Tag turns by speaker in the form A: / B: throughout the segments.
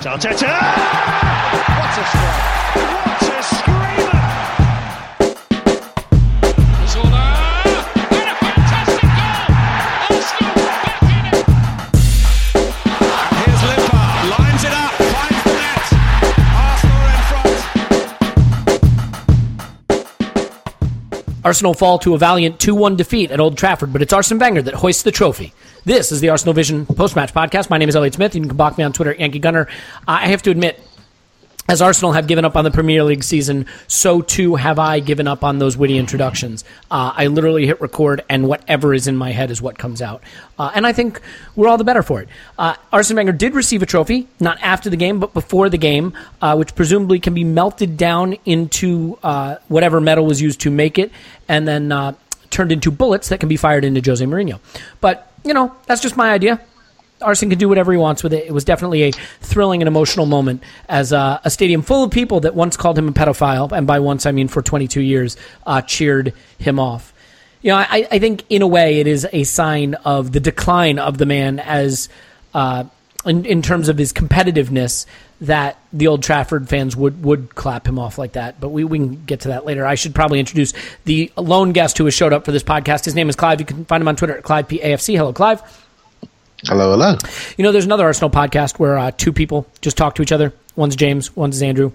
A: Arteta! What a strike! What a screamer!
B: Zola! And a fantastic goal! Arsenal back in it!
C: Here's Limpar, lines it up, finds the net. Arsenal in front.
D: Arsenal fall to a valiant 2 1 defeat at Old Trafford, but it's Arsene Wenger that hoists the trophy. This is the Arsenal Vision post match podcast. My name is Elliot Smith. You can block me on Twitter Yankee Gunner. I have to admit, as Arsenal have given up on the Premier League season, so too have I given up on those witty introductions. Uh, I literally hit record, and whatever is in my head is what comes out. Uh, and I think we're all the better for it. Uh, Arsene Wenger did receive a trophy, not after the game, but before the game, uh, which presumably can be melted down into uh, whatever metal was used to make it, and then uh, turned into bullets that can be fired into Jose Mourinho. But, you know, that's just my idea. Arsene can do whatever he wants with it. It was definitely a thrilling and emotional moment as uh, a stadium full of people that once called him a pedophile, and by once I mean for 22 years, uh, cheered him off. You know, I, I think in a way it is a sign of the decline of the man as uh, in, in terms of his competitiveness that the Old Trafford fans would, would clap him off like that. But we, we can get to that later. I should probably introduce the lone guest who has showed up for this podcast. His name is Clive. You can find him on Twitter at Clive ClivePAFC. Hello, Clive.
E: Hello, hello.
D: You know, there's another Arsenal podcast where uh, two people just talk to each other. One's James, one's Andrew.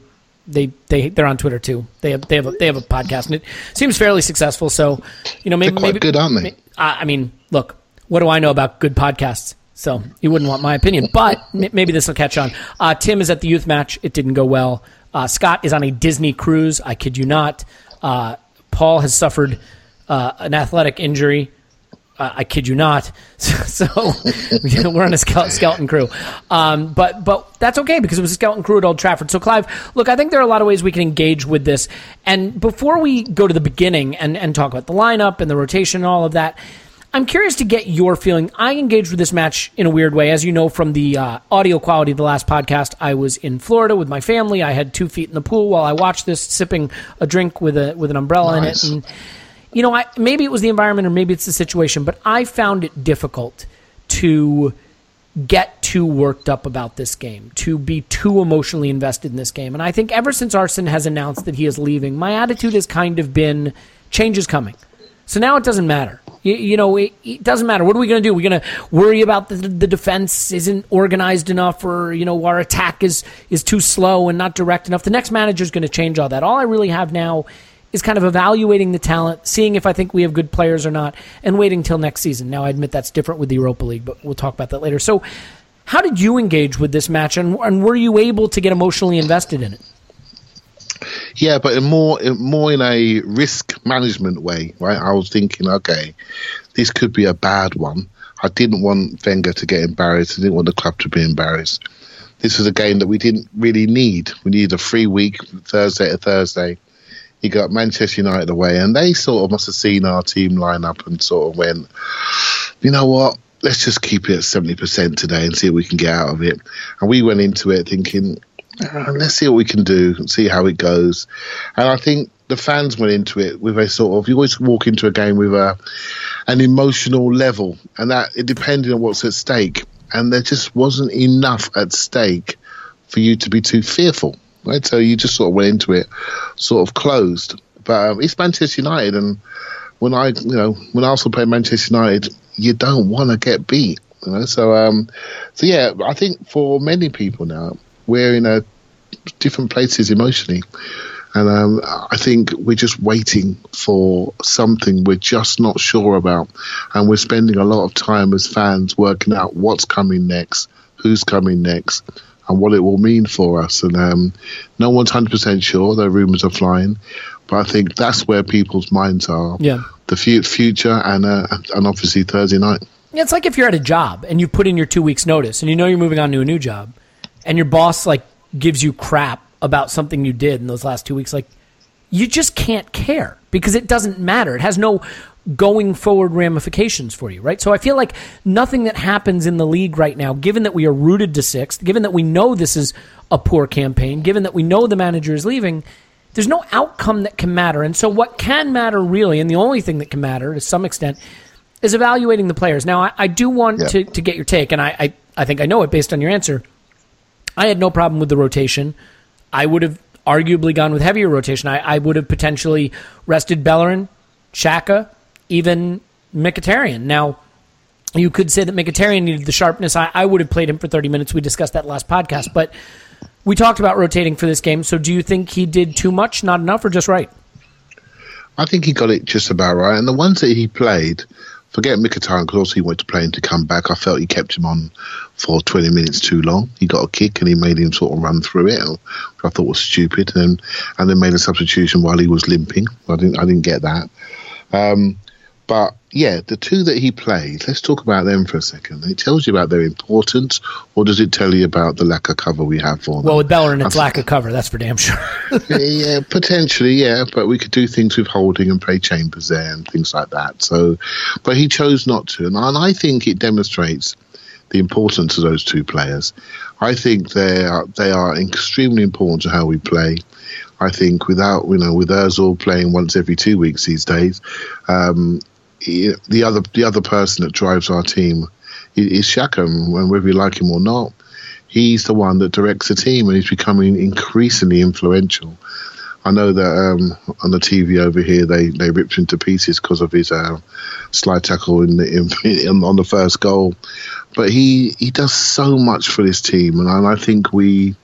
D: They they they're on Twitter too. They have they have a, they have a podcast and it seems fairly successful. So, you know, maybe
E: They're quite
D: maybe
E: good, aren't they?
D: I I mean, look, what do I know about good podcasts? So you wouldn't want my opinion, but maybe this will catch on. Uh, Tim is at the youth match. It didn't go well. Uh, Scott is on a Disney cruise. I kid you not. Uh, Paul has suffered uh, an athletic injury. Uh, I kid you not. So, we're on a skeleton crew, um, but but that's okay because it was a skeleton crew at Old Trafford. So Clive, look, I think there are a lot of ways we can engage with this. And before we go to the beginning and and talk about the lineup and the rotation and all of that, I'm curious to get your feeling. I engaged with this match in a weird way, as you know from the uh, audio quality of the last podcast. I was in Florida with my family. I had two feet in the pool while I watched this, sipping a drink with a with an umbrella
E: Nice.
D: in it. And you know, I, maybe it was the environment or maybe it's the situation, but I found it difficult to get too worked up about this game, to be too emotionally invested in this game. And I think ever since Arsene has announced that he is leaving, my attitude has kind of been change is coming. So now it doesn't matter. You, you know, it, it doesn't matter. What are we going to do? We're going to worry about the, the defense isn't organized enough, or you know, our attack is is too slow and not direct enough. The next manager is going to change all that. All I really have now is kind of evaluating the talent, seeing if I think we have good players or not, and waiting till next season. Now, I admit that's different with the Europa League, but we'll talk about that later. So, how did you engage with this match, and, and were you able to get emotionally invested in it?
E: Yeah, but in more in more in a risk management way, right? I was thinking, okay, this could be a bad one. I didn't want Wenger to get embarrassed. I didn't want the club to be embarrassed. This was a game that we didn't really need. We needed a free week, Thursday to Thursday. You got Manchester United away, and they sort of must have seen our team line up and sort of went, you know what? Let's just keep it at seventy percent today and see what we can get out of it. And we went into it thinking, uh, let's see what we can do and see how it goes. And I think the fans went into it with a sort of you always walk into a game with a an emotional level, and that it depended on what's at stake. And there just wasn't enough at stake for you to be too fearful, right? So you just sort of went into it sort of closed. But um, it's Manchester United, and when I, you know, when Arsenal play Manchester United, you don't want to get beat. You know, so um, so yeah, I think for many people now, we're in a different places emotionally. And um, I think we're just waiting for something we're just not sure about. And we're spending a lot of time as fans working out what's coming next, who's coming next, and what it will mean for us. And um, no one's 100% sure. The rumours are flying. But I think that's where people's minds are.
D: Yeah.
E: The fu- future and, uh, and obviously Thursday night.
D: It's like if you're at a job and you put in your two weeks notice and you know you're moving on to a new job and your boss like gives you crap about something you did in those last two weeks, like you just can't care because it doesn't matter. It has no going forward ramifications for you, right? So I feel like nothing that happens in the league right now, given that we are rooted to sixth, given that we know this is a poor campaign, given that we know the manager is leaving, there's no outcome that can matter. And so what can matter really, and the only thing that can matter to some extent, is evaluating the players. Now, I, I do want
E: Yeah.
D: to, to get your take, and I, I, I think I know it based on your answer. I had no problem with the rotation. I would have arguably gone with heavier rotation. I, I would have potentially rested Bellerin, Xhaka, even Mkhitaryan. Now, you could say that Mkhitaryan needed the sharpness. I, I would have played him for 30 minutes. We discussed that last podcast. But we talked about rotating for this game. So do you think he did too much, not enough, or just right?
E: I think he got it just about right. And the ones that he played, forget Mkhitaryan because also he wanted to play him to come back. I felt he kept him on for 20 minutes too long. He got a kick and he made him sort of run through it, which I thought was stupid. And and then made a substitution while he was limping. I didn't I didn't get that. Um, but yeah, the two that he played, let's talk about them for a second. It tells you about their importance, or does it tell you about the lack of cover we have for them?
D: Well, with Bellerin, it's lack of cover. That's for damn sure.
E: yeah, potentially, yeah, but we could do things with holding and play chambers there and things like that. So, but he chose not to, and, and I think it demonstrates the importance of those two players. I think they are they are extremely important to how we play. I think without you know with Özil playing once every two weeks these days, um, he- the other the other person that drives our team is Xhaka, and whether you like him or not, he's the one that directs the team, and he's becoming increasingly influential. I know that um, on the TV over here they, they ripped him to pieces because of his uh, slide tackle in the in, in, on the first goal, but he he does so much for this team, and I, I think we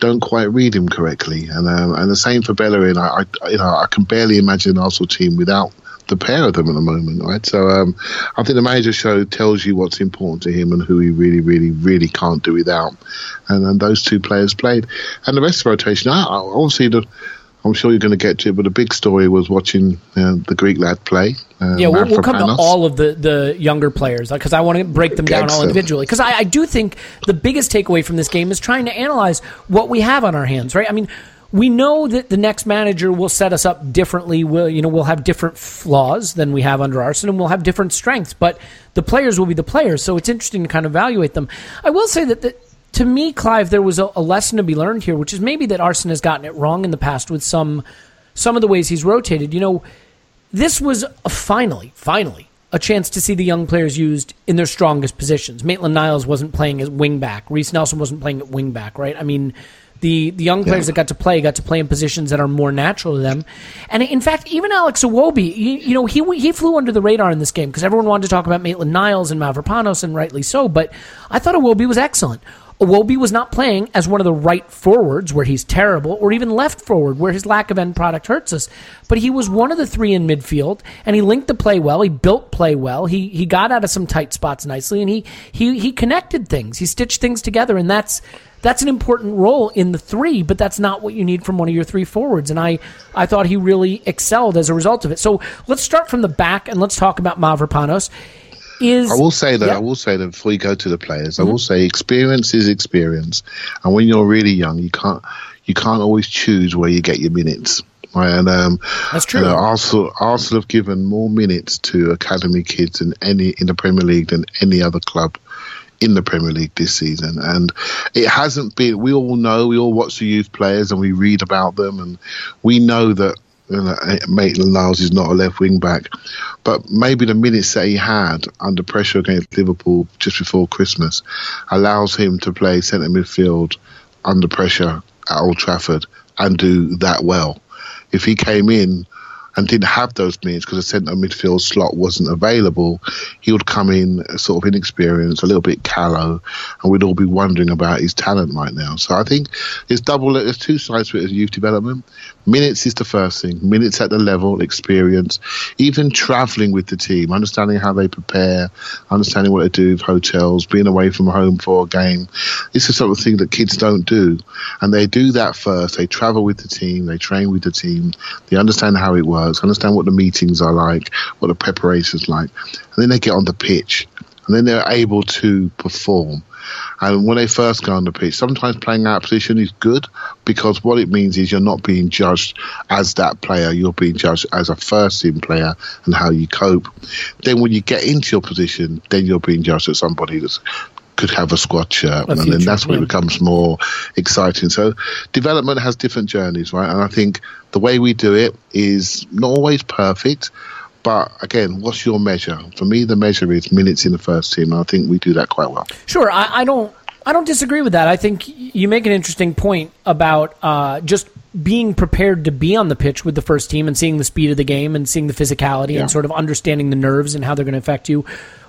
E: don't quite read him correctly. And um, and the same for Bellerin. I, I you know I can barely imagine an Arsenal team without the pair of them at the moment, right? So um, I think the manager show tells you what's important to him and who he really, really, really can't do without. And then those two players played, and the rest of the rotation. I, I obviously the. I'm sure you're going to get to it, but the big story was watching uh, the Greek lad play. Uh,
D: Yeah, we'll, we'll come to all of the, the younger players because I want to break them down all individually. Because I, I do think the biggest takeaway from this game is trying to analyze what we have on our hands, right? I mean, we know that the next manager will set us up differently. We'll, you know, we'll have different flaws than we have under Arsene, and we'll have different strengths. But the players will be the players, so it's interesting to kind of evaluate them. I will say that. To me, Clive, there was a, a lesson to be learned here, which is maybe that Arsene has gotten it wrong in the past with some some of the ways he's rotated. You know, this was a finally, finally, a chance to see the young players used in their strongest positions. Maitland Niles wasn't playing as wing back. Reiss Nelson wasn't playing at wing back, right? I mean, the, the young players that got to play got to play in positions that are more natural to them. And in fact, even Alex Iwobi, you, you know, he he flew under the radar in this game because everyone wanted to talk about Maitland Niles and Mavropanos, and rightly so. But I thought Iwobi was excellent. Iwobi was not playing as one of the right forwards where he's terrible, or even left forward where his lack of end product hurts us. But he was one of the three in midfield, and he linked the play well. He built play well. He he got out of some tight spots nicely, and he he he connected things. He stitched things together, and that's that's an important role in the three. But that's not what you need from one of your three forwards. And I I thought he really excelled as a result of it. So let's start from the back and let's talk about Mavropanos. Is
E: I will say that
D: Yeah.
E: I will say that before you go to the players, I will say experience is experience, and when you're really young, you can't you can't always choose where you get your minutes. Right, and um,
D: That's true.
E: Arsenal, Arsenal have given more minutes to academy kids than any in the Premier League than any other club in the Premier League this season, and it hasn't been. We all know, we all watch the youth players, and we read about them, and we know that you know, Maitland Niles is not a left wing back, but maybe the minutes that he had under pressure against Liverpool just before Christmas allows him to play centre midfield under pressure at Old Trafford and do that well. If he came in and didn't have those minutes because the centre midfield slot wasn't available, he would come in sort of inexperienced, a little bit callow, and we'd all be wondering about his talent right now. So I think there's double, there's two sides to it as youth development. Minutes is the first thing, minutes at the level, experience, even travelling with the team, understanding how they prepare, understanding what they do with hotels, being away from home for a game. This is sort of thing that kids don't do. And they do that first. They travel with the team, they train with the team, they understand how it works, understand what the meetings are like, what the preparation's like. And then they get on the pitch. And then they're able to perform. And when they first go on the pitch, sometimes playing out position is good because what it means is you're not being judged as that player, you're being judged as a first team player and how you cope. Then when you get into your position, then you're being judged as somebody that's could have a squad shirt, and then that's when
D: yeah.
E: it becomes more exciting. So, development has different journeys, right? And I think the way we do it is not always perfect, but again, what's your measure? For me, the measure is minutes in the first team, and I think we do that quite well.
D: Sure, I, I don't. I don't disagree with that. I think you make an interesting point about uh, just being prepared to be on the pitch with the first team and seeing the speed of the game and seeing the physicality
E: Yeah.
D: and sort of understanding the nerves and how they're going to affect you.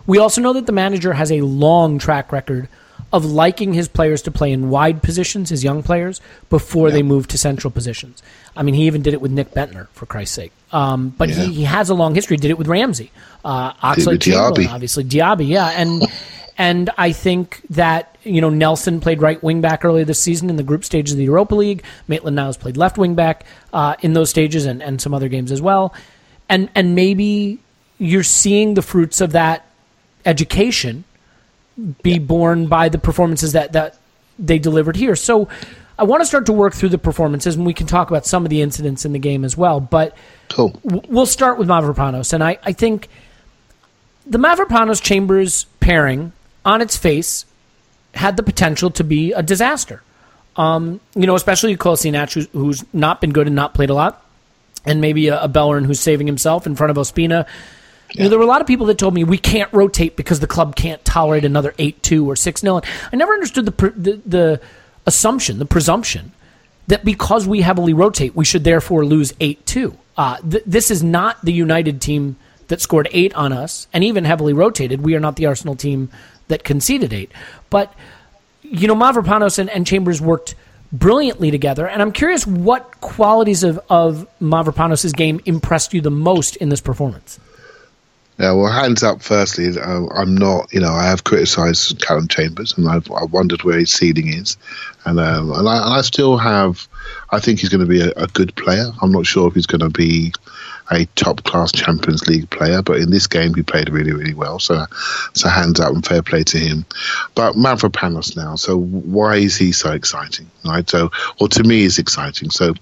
D: We also know that the manager has a long track record of liking his players to play in wide positions, his young players, before they move to central positions. I mean, he even did it with Nick Bendtner, for Christ's sake. Um, but
E: Yeah.
D: he, he has a long history. Did it with Ramsey, uh, Oxlade Chamberlain,
E: Diaby.
D: obviously Diaby, yeah, and and I think that you know Nelson played right wing back earlier this season in the group stages of the Europa League. Maitland Niles played left wing back uh, in those stages and, and some other games as well, and and maybe you're seeing the fruits of that education be born by the performances that that they delivered here. So I want to start to work through the performances, and we can talk about some of the incidents in the game as well. But
E: Cool.
D: w- we'll start with Mavropanos, and I, I think the Mavropanos Chambers pairing on its face had the potential to be a disaster. Um, you know, especially Kolasinac, who's, who's not been good and not played a lot, and maybe a, a Bellerin who's saving himself in front of Ospina. You know, there were a lot of people that told me we can't rotate because the club can't tolerate another eight two or six 0 I never understood the, the the assumption, the presumption that because we heavily rotate, we should therefore lose 8 2. Uh, th- this is not the United team that scored eight on us and even heavily rotated. We are not the Arsenal team that conceded eight. But, you know, Mavropanos and, and Chambers worked brilliantly together. And I'm curious what qualities of, of Mavropanos' game impressed you the most in this performance.
E: Yeah, well, hands up. Firstly, uh, I'm not. You know, I have criticised Callum Chambers, and I've, I wondered where his ceiling is, and um, and, I, and I still have. I think he's going to be a, a good player. I'm not sure if he's going to be a top class Champions League player, but in this game he played really, really well. So, so hands up and fair play to him. But Mavropanos now. So why is he so exciting, right? So, or to me, is exciting. So,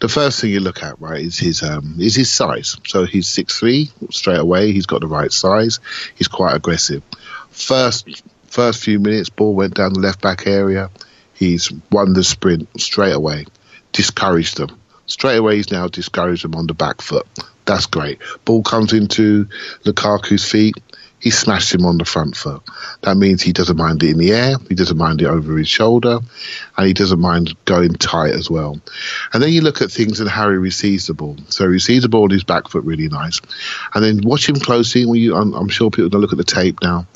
E: the first thing you look at, right, is his um, is his size. So he's six three straight away. He's got the right size. He's quite aggressive. First first few minutes, ball went down the left back area. He's won the sprint straight away. Discouraged them straight away. He's now discouraged them on the back foot. That's great. Ball comes into Lukaku's feet. He smashed him on the front foot. That means he doesn't mind it in the air. He doesn't mind it over his shoulder, and he doesn't mind going tight as well. And then you look at things and how he receives the ball. So he receives the ball on his back foot really nice, and then watch him closely. When you, I'm, I'm sure people are going to look at the tape now,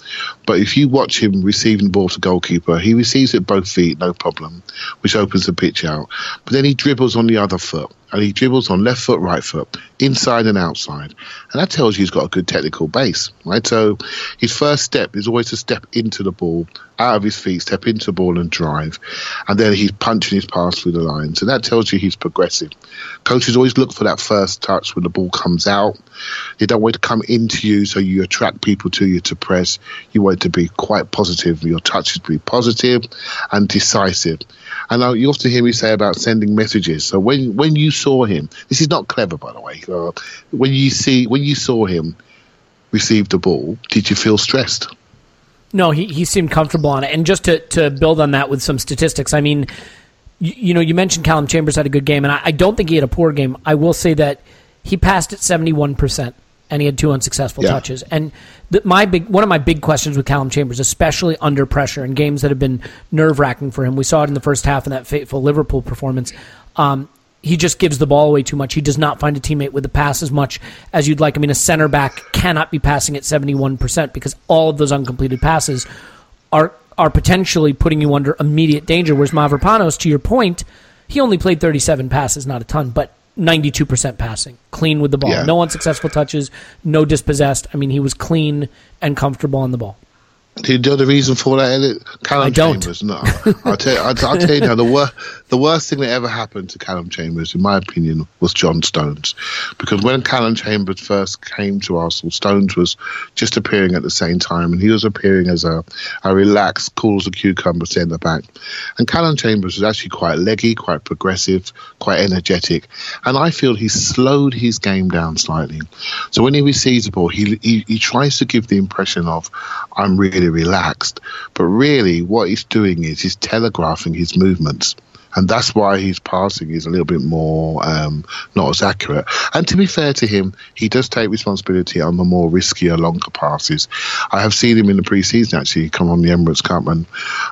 E: but if you watch him receiving the ball to goalkeeper, he receives it both feet, no problem, which opens the pitch out. But then he dribbles on the other foot, and he dribbles on left foot, right foot, inside and outside, and that tells you he's got a good technical base, right? So his first step is always to step into the ball, out of his feet, step into the ball and drive, and then he's punching his pass through the lines, and that tells you he's progressive. Coaches always look for that first touch when the ball comes out. They don't want it to come into you, so you attract people to you to press. You want it to be quite positive. Your touch to be positive and decisive. And uh, you often hear me say about sending messages. So when when you saw him, this is not clever, by the way. Uh, when you see when you saw him receive the ball, did you feel stressed?
D: No, he, he seemed comfortable on it. And just to, to build on that with some statistics, I mean, you, you know, you mentioned Callum Chambers had a good game, and I, I don't think he had a poor game. I will say that he passed at 71%, and he had two unsuccessful
E: Yeah.
D: touches. And the, my big one of my big questions with Callum Chambers, especially under pressure in games that have been nerve wracking for him, we saw it in the first half in that fateful Liverpool performance. Um, he just gives the ball away too much. He does not find a teammate with the pass as much as you'd like. I mean, a center back cannot be passing at 71% because all of those uncompleted passes are are potentially putting you under immediate danger. Whereas Mavropanos, to your point, he only played 37 passes, not a ton, but 92% passing, clean with the ball.
E: Yeah.
D: No unsuccessful touches, no dispossessed. I mean, he was clean and comfortable on the ball.
E: Do you know the reason for that, Elliot? Callum
D: I don't.
E: Chambers. No, I'll tell you. I'll, I'll tell you now. The worst, the worst thing that ever happened to Callum Chambers, in my opinion, was John Stones, because when Callum Chambers first came to Arsenal, Stones was just appearing at the same time, and he was appearing as a, a relaxed, cool as a cucumber centre back, and Callum Chambers was actually quite leggy, quite progressive, quite energetic, and I feel he slowed his game down slightly. So when he receives the ball, he, he he tries to give the impression of I'm really relaxed, but really what he's doing is he's telegraphing his movements. and that's why his passing is a little bit more um, not as accurate. And to be fair to him, he does take responsibility on the more riskier, longer passes. I have seen him in the preseason actually come on the Emirates Cup, and,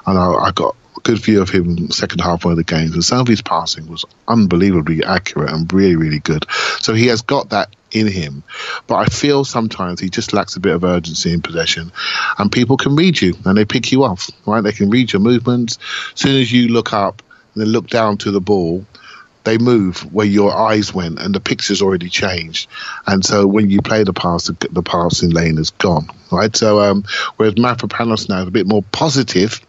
E: and I, I got a good view of him second half of the games, and some of his passing was unbelievably accurate and really, really good. So he has got that in him. But I feel sometimes he just lacks a bit of urgency in possession. And people can read you and they pick you off, right? They can read your movements. As soon as you look up and then look down to the ball, they move where your eyes went and the picture's already changed. And so when you play the pass, the, the passing lane is gone, right? So um, whereas Mavropanos now is a bit more positive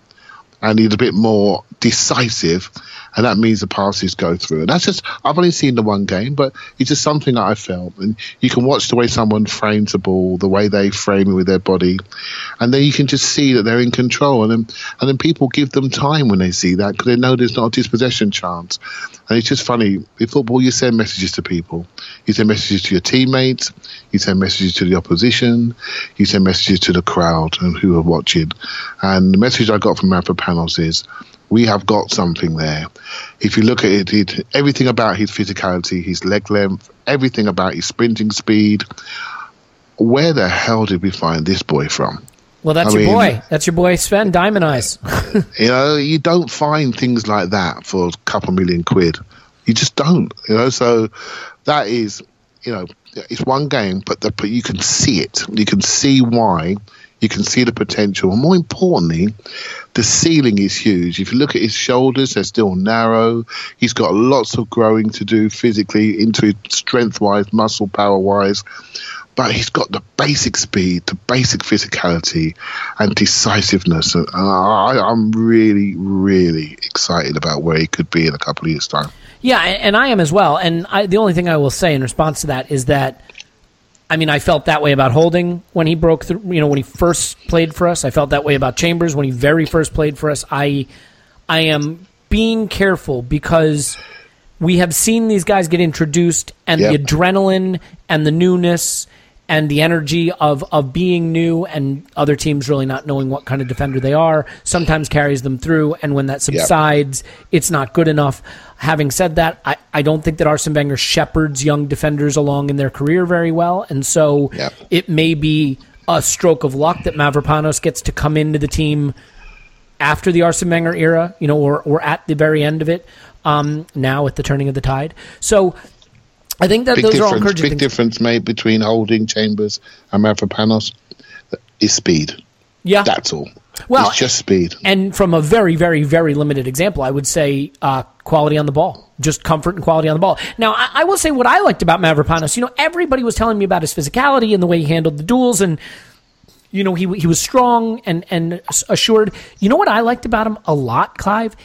E: and he's a bit more decisive, and that means the passes go through. And that's just I've only seen the one game, but it's just something that I felt. And you can watch the way someone frames the ball, the way they frame it with their body, and then you can just see that they're in control. And then and then people give them time when they see that because they know there's not a dispossession chance. And it's just funny in football. You send messages to people. You send messages to your teammates. You send messages to the opposition. You send messages to the crowd and who are watching. And the message I got from Mavropanos is we have got something there. If you look at it, it, everything about his physicality, his leg length, everything about his sprinting speed, where the hell did we find this boy from?
D: Well, that's
E: I
D: your
E: mean-
D: boy. That's your boy Sven Diamond Eyes.
E: You know, you don't find things like that for a couple million quid. You just don't. You know, so that is, you know, it's one game, but the, but you can see it. You can see why. You can see the potential, and more importantly, the ceiling is huge. If you look at his shoulders, they're still narrow. He's got lots of growing to do physically, into strength wise, muscle power wise. But he's got the basic speed, the basic physicality, and decisiveness. And I, I'm really, really excited about where he could be in a couple of years' time.
D: Yeah, and I am as well. And I, the only thing I will say in response to that is that, I mean, I felt that way about Holding when he broke through. You know, when he first played for us, I felt that way about Chambers when he very first played for us. I, I am being careful because we have seen these guys get introduced, and the adrenaline and the newness and the energy of of being new and other teams really not knowing what kind of defender they are sometimes carries them through and when that subsides it's not good enough having said that I, I don't think that Arsene Wenger shepherds young defenders along in their career very well and so
E: Yep.
D: it may be a stroke of luck that Mavropanos gets to come into the team after the Arsene Wenger era, you know, or, or at the very end of it, um, now at the turning of the tide. So I think that
E: Big
D: those are encouraging
E: big
D: things.
E: difference made between Holding Chambers and Mavropanos is speed.
D: Yeah.
E: That's all.
D: Well,
E: it's just speed.
D: and from a very, very, very limited example, I would say uh, quality on the ball, just comfort and quality on the ball. Now, I, I will say what I liked about Mavropanos. You know, everybody was telling me about his physicality and the way he handled the duels, and you know, he he was strong and and assured. You know what I liked about him a lot, Clive?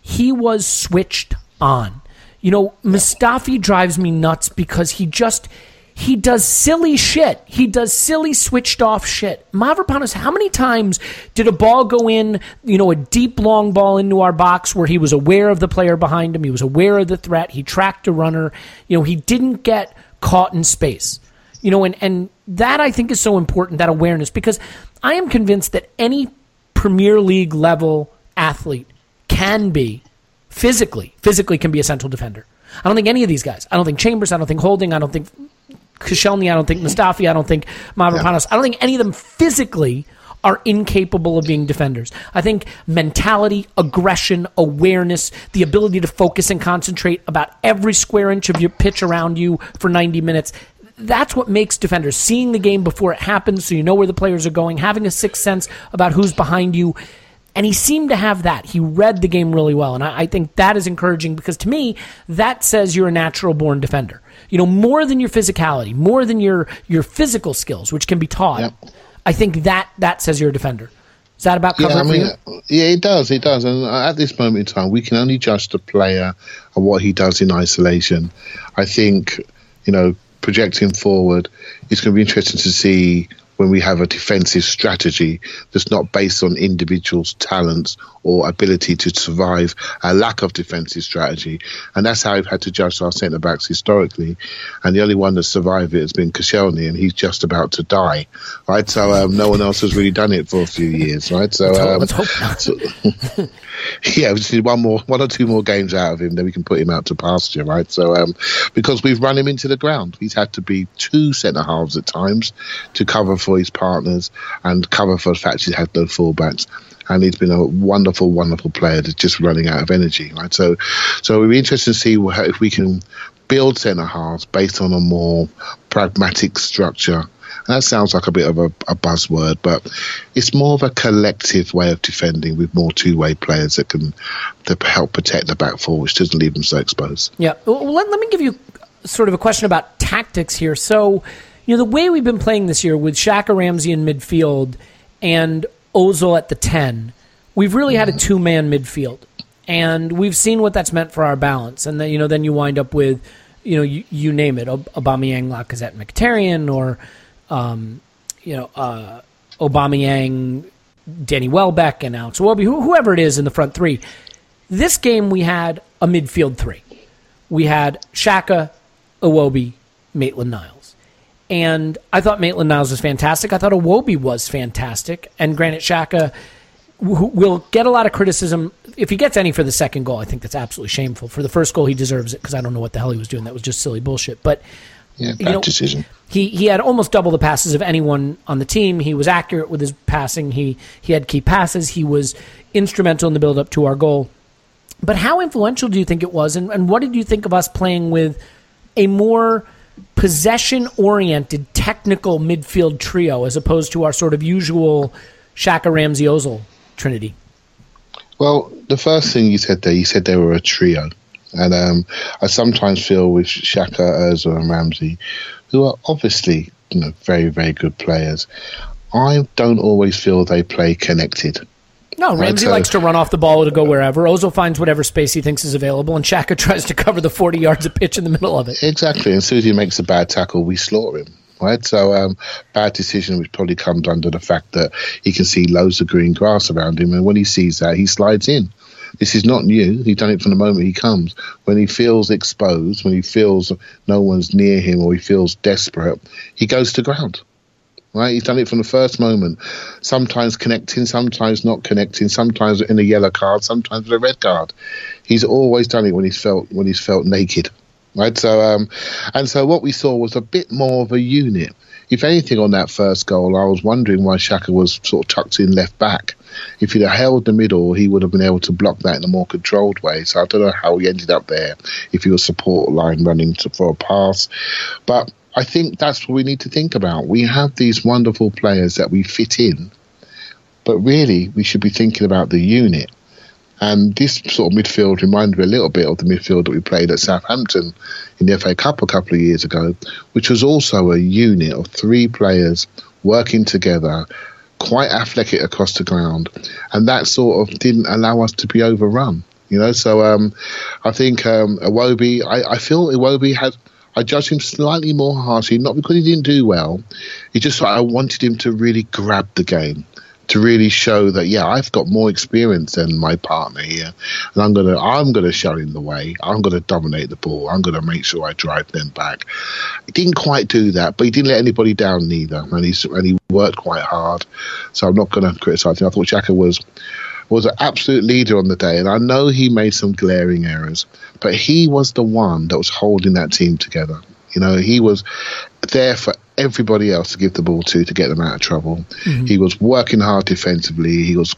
D: He was switched on. You know, Mustafi drives me nuts because he just he does silly shit. He does silly switched off shit. Mavropanos, how many times did a ball go in, you know, a deep long ball into our box where he was aware of the player behind him, he was aware of the threat, he tracked a runner, you know, he didn't get caught in space. You know, and, and that I think is so important, that awareness, because I am convinced that any Premier League level athlete can be physically, physically can be a central defender. I don't think any of these guys. I don't think Chambers. I don't think Holding. I don't think Koscielny. I don't think Mustafi. I don't think Mavropanos. I don't think any of them physically are incapable of being defenders. I think mentality, aggression, awareness, the ability to focus and concentrate about every square inch of your pitch around you for 90 minutes. That's what makes defenders. Seeing the game before it happens so you know where the players are going, having a sixth sense about who's behind you. And he seemed to have that. He read the game really well. And I, I think that is encouraging because to me, that says you're a natural born defender. You know, more than your physicality, more than your, your physical skills, which can be taught.
E: Yep.
D: I think that that says you're a defender. Is that about cover
E: Yeah, I mean,
D: you?
E: Uh, yeah, it does. It does. And uh, at this moment in time, we can only judge the player and what he does in isolation. I think, you know, projecting forward, it's going to be interesting to see when we have a defensive strategy that's not based on individuals' talents or ability to survive a lack of defensive strategy. And that's how we've had to judge our centre backs historically. And the only one that's survived it has been Koscielny, and he's just about to die, right? So um, no one else has really done it for a few years, right? So um,
D: Let's hope
E: so- yeah, we just need one more, one or two more games out of him, then we can put him out to pasture, right? So, um, because we've run him into the ground, he's had to be two centre halves at times to cover for his partners and cover for the fact he's had no fullbacks. And he's been a wonderful, wonderful player that's just running out of energy, right? So, so we'll be interested to see if we can build centre halves based on a more pragmatic structure. And that sounds like a bit of a, a buzzword, but it's more of a collective way of defending with more two-way players that can to help protect the back four, which doesn't leave them so exposed.
D: Yeah. Well, let, let me give you sort of a question about tactics here. So, you know, the way we've been playing this year with Xhaka Ramsey in midfield and Ozil at the 10, we've really had a mm-hmm. two man midfield. And we've seen what that's meant for our balance. And then, you know, then you wind up with, you know, you, you name it, Aubameyang, Lacazette, Mkhitaryan, or, um, you know, uh, Aubameyang, Danny Welbeck, and Alex who, whoever it is in the front three. This game we had a midfield three we had Xhaka, Iwobi, Maitland Niles. And I thought Maitland Niles was fantastic. I thought Iwobi was fantastic. And granted, Xhaka will get a lot of criticism. If he gets any for the second goal, I think that's absolutely shameful. For the first goal, he deserves it because I don't know what the hell he was doing. That was just silly bullshit. But
E: Yeah,
D: you
E: bad
D: know,
E: decision.
D: He he had almost double the passes of anyone on the team. He was accurate with his passing. He he had key passes. He was instrumental in the build up to our goal. But how influential do you think it was, and, and what did you think of us playing with a more possession oriented technical midfield trio as opposed to our sort of usual Xhaka Ramsey Ozil trinity?
E: Well, the first thing you said there, you said they were a trio. And um, I sometimes feel with Xhaka, Ozil, and Ramsey, who are obviously you know very, very good players, I don't always feel they play connected.
D: No, Ramsey
E: so-
D: likes to run off the ball to go wherever. Ozil finds whatever space he thinks is available, and Xhaka tries to cover the 40 yards of pitch in the middle of it.
E: Exactly. And as soon as he makes a bad tackle, we slaughter him. Right, so um, bad decision, which probably comes under the fact that he can see loads of green grass around him, and when he sees that, he slides in. This is not new. He's done it from the moment he comes. When he feels exposed, when he feels no one's near him, or he feels desperate, he goes to ground. Right, he's done it from the first moment. Sometimes connecting, sometimes not connecting. Sometimes in a yellow card, sometimes with a red card. He's always done it when he's felt when he's felt naked right? So, um, and so what we saw was a bit more of a unit. If anything, on that first goal, I was wondering why Xhaka was sort of tucked in left back. If he'd have held the middle, he would have been able to block that in a more controlled way. So I don't know how he ended up there. If he was support line running to, for a pass, but I think that's what we need to think about. We have these wonderful players that we fit in, but really we should be thinking about the unit. And this sort of midfield reminded me a little bit of the midfield that we played at Southampton in the FA Cup a couple of years ago, which was also a unit of three players working together, quite athletic across the ground. And that sort of didn't allow us to be overrun. You know, so um, I think um, Iwobi, I, I feel Iwobi had. I judged him slightly more harshly, not because he didn't do well. He just I wanted him to really grab the game to really show that yeah, I've got more experience than my partner here, and I'm gonna I'm gonna show him the way. I'm gonna dominate the ball. I'm gonna make sure I drive them back. He didn't quite do that, but he didn't let anybody down neither, and he and he worked quite hard. So I'm not gonna criticise him. I thought Xhaka was was an absolute leader on the day, and I know he made some glaring errors, but he was the one that was holding that team together. You know, he was there for everybody else to give the ball to to get them out of trouble. He was working hard defensively. He was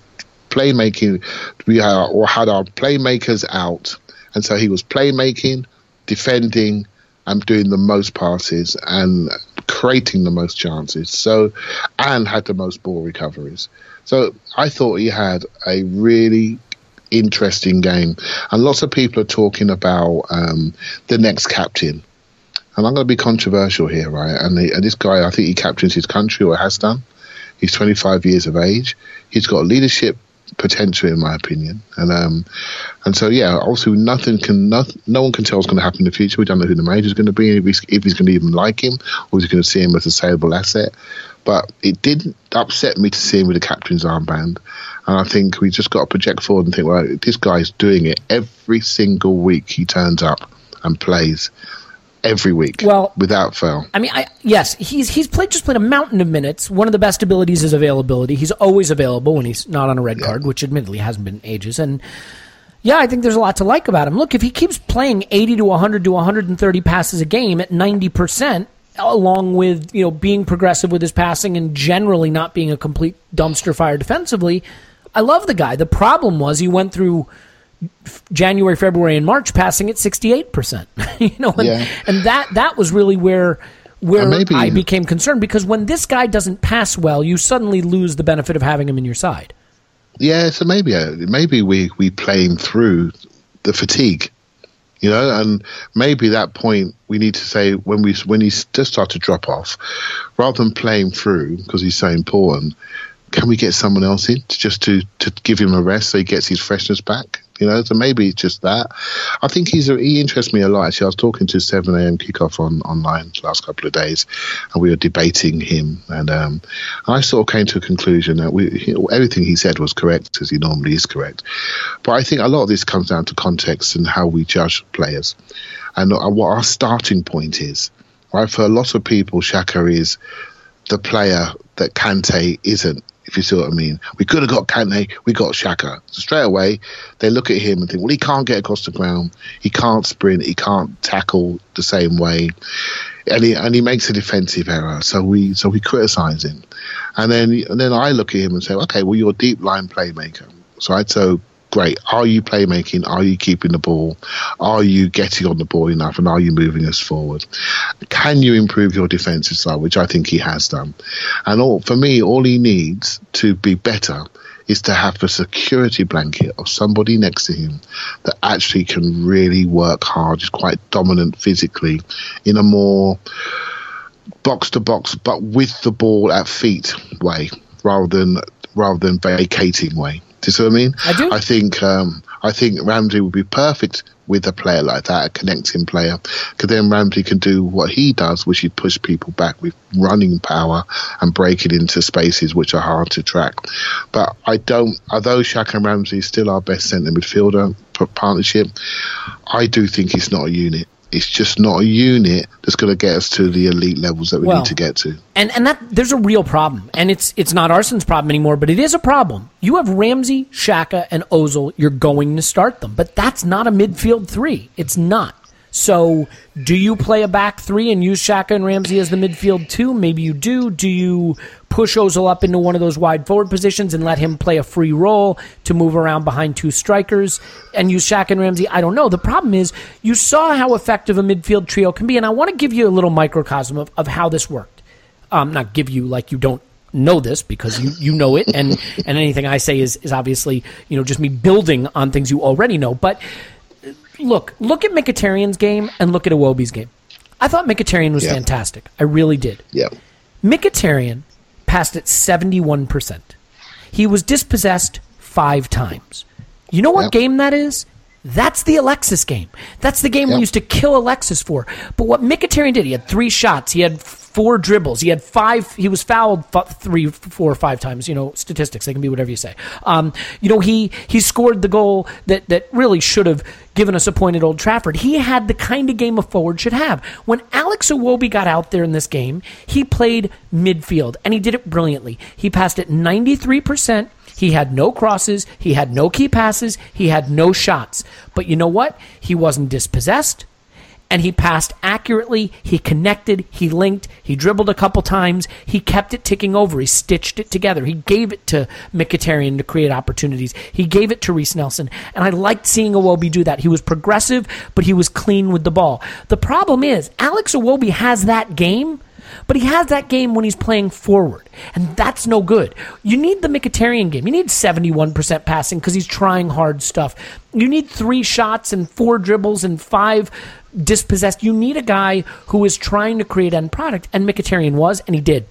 E: playmaking. We had, or had our playmakers out, and so he was playmaking, defending, and doing the most passes and creating the most chances. So, and had the most ball recoveries. So I thought he had a really interesting game, and lots of people are talking about um, the next captain. And I'm going to be controversial here, right? And, the, and this guy, I think he captains his country or has done. He's 25 years of age. He's got leadership potential in my opinion. And um, and so yeah, also nothing can no, no one can tell what's going to happen in the future. We don't know who the manager is going to be, if he's, if he's going to even like him, or is he going to see him as a saleable asset. But it didn't upset me to see him with the captain's armband. And I think we just got to project forward and think, well, this guy's doing it every single week. He turns up and plays every week,
D: Well-
E: without fail.
D: I mean, I, yes, he's he's played just played a mountain of minutes. One of the best abilities is availability. He's always available when he's not on a red card, which admittedly hasn't been ages. And yeah, I think there's a lot to like about him. Look, if he keeps playing 80 to 100 to 130 passes a game at 90 percent, along with you know being progressive with his passing and generally not being a complete dumpster fire defensively, I love the guy. The problem was he went through January, February, and March passing at 68%. you know, and,
E: Yeah.
D: and that that was really where where
E: maybe-
D: I became concerned because when this guy doesn't pass well, you suddenly lose the benefit of having him in your side.
E: Yeah, so maybe uh, maybe we we play him through the fatigue, you know, and maybe that point we need to say when we when he does start to drop off, rather than playing through because he's so important, can we get someone else in to just to to give him a rest so he gets his freshness back? You know, so maybe it's just that. I think he's he interests me a lot. Actually, I was talking to Seven AM Kickoff on online last couple of days, and we were debating him, and um, I sort of came to a conclusion that we he, everything he said was correct, as he normally is correct. But I think a lot of this comes down to context and how we judge players, and uh, what our starting point is. Right, for a lot of people, Xhaka is the player that Kante isn't, if you see what I mean. We could have got Kante, we got Xhaka. So straight away, they look at him and think, well, he can't get across the ground, he can't sprint, he can't tackle the same way, and he and he makes a defensive error. So we so we criticise him, and then and then I look at him and say, okay, well, you're a deep line playmaker. So I so great. Are you playmaking? Are you keeping the ball? Are you getting on the ball enough? And are you moving us forward? Can you improve your defensive side, which I think he has done? And all, for me, all he needs to be better is to have a security blanket of somebody next to him that actually can really work hard, is quite dominant physically in a more box to box, but with the ball at feet way rather than rather than vacating way. Do you see what I mean?
D: I do.
E: I think um, I think Ramsey would be perfect with a player like that, a connecting player, because then Ramsey can do what he does, which is push people back with running power and breaking into spaces which are hard to track. But I don't, although Xhaka and Ramsey is still our best centre midfielder partnership, I do think it's not a unit. It's just not a unit that's going to get us to the elite levels that we
D: Well,
E: need to get to.
D: And and that there's a real problem, and it's it's not Arsene's problem anymore, but it is a problem. You have Ramsey, Xhaka, and Ozil. You're going to start them, but that's not a midfield three. It's not. So, do you play a back three and use Xhaka and Ramsey as the midfield two? Maybe you do. Do you push Ozil up into one of those wide forward positions and let him play a free role to move around behind two strikers and use Xhaka and Ramsey? I don't know. The problem is you saw how effective a midfield trio can be, and I want to give you a little microcosm of, of how this worked um, not give you like you don't know this because you, you know it and, and anything I say is, is obviously you know just me building on things you already know. But look, look at Mkhitaryan's game and look at Iwobi's game. I thought Mkhitaryan was
E: Yeah.
D: fantastic. I really did.
E: Yeah.
D: Mkhitaryan passed at 71%. He was dispossessed five times. You know what
E: Yep.
D: game that is? That's the Alexis game. That's the game we used to kill Alexis for. But what Mkhitaryan did, he had three shots. He had four dribbles. He had five. He was fouled f- three, four, or five times. You know, statistics. They can be whatever you say. Um, you know, he he scored the goal that that really should have given us a point at Old Trafford. He had the kind of game a forward should have. When Alex Iwobi got out there in this game, he played midfield and he did it brilliantly. He passed three percent. He had no crosses. He had no key passes. He had no shots. But you know what? He wasn't dispossessed. And he passed accurately. He connected. He linked. He dribbled a couple times. He kept it ticking over. He stitched it together. He gave it to Mkhitaryan to create opportunities. He gave it to Reiss Nelson. And I liked seeing Iwobi do that. He was progressive, but he was clean with the ball. The problem is, Alex Iwobi has that game, but he has that game when he's playing forward, and that's no good. You need the Mkhitaryan game. You need 71% passing because he's trying hard stuff. You need three shots and four dribbles and five dispossessed. You need a guy who is trying to create end product, and Mkhitaryan was, and he did.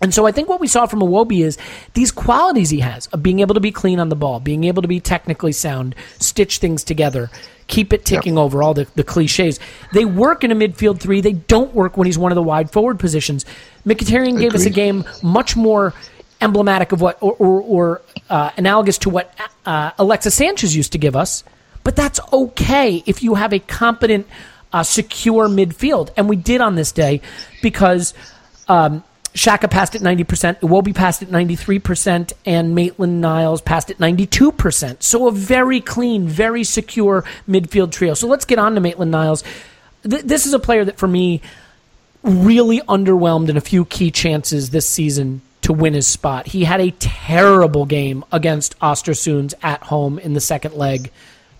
D: And so I think what we saw from Iwobi is these qualities he has of being able to be clean on the ball, being able to be technically sound, stitch things together, keep it ticking
E: Yep.
D: over all the, the cliches. They work in a midfield three. They don't work when he's one of the wide forward positions. Mkhitaryan gave us a game much more emblematic of what, or, or, or uh, analogous to what uh, Alexis Sanchez used to give us. But that's okay if you have a competent, uh, secure midfield. And we did on this day because um, Xhaka passed at 90%, Iwobi passed at 93%, and Maitland Niles passed at 92%. So a very clean, very secure midfield trio. So let's get on to Maitland Niles. Th- this is a player that, for me, really underwhelmed in a few key chances this season to win his spot. He had a terrible game against Ostersunds at home in the second leg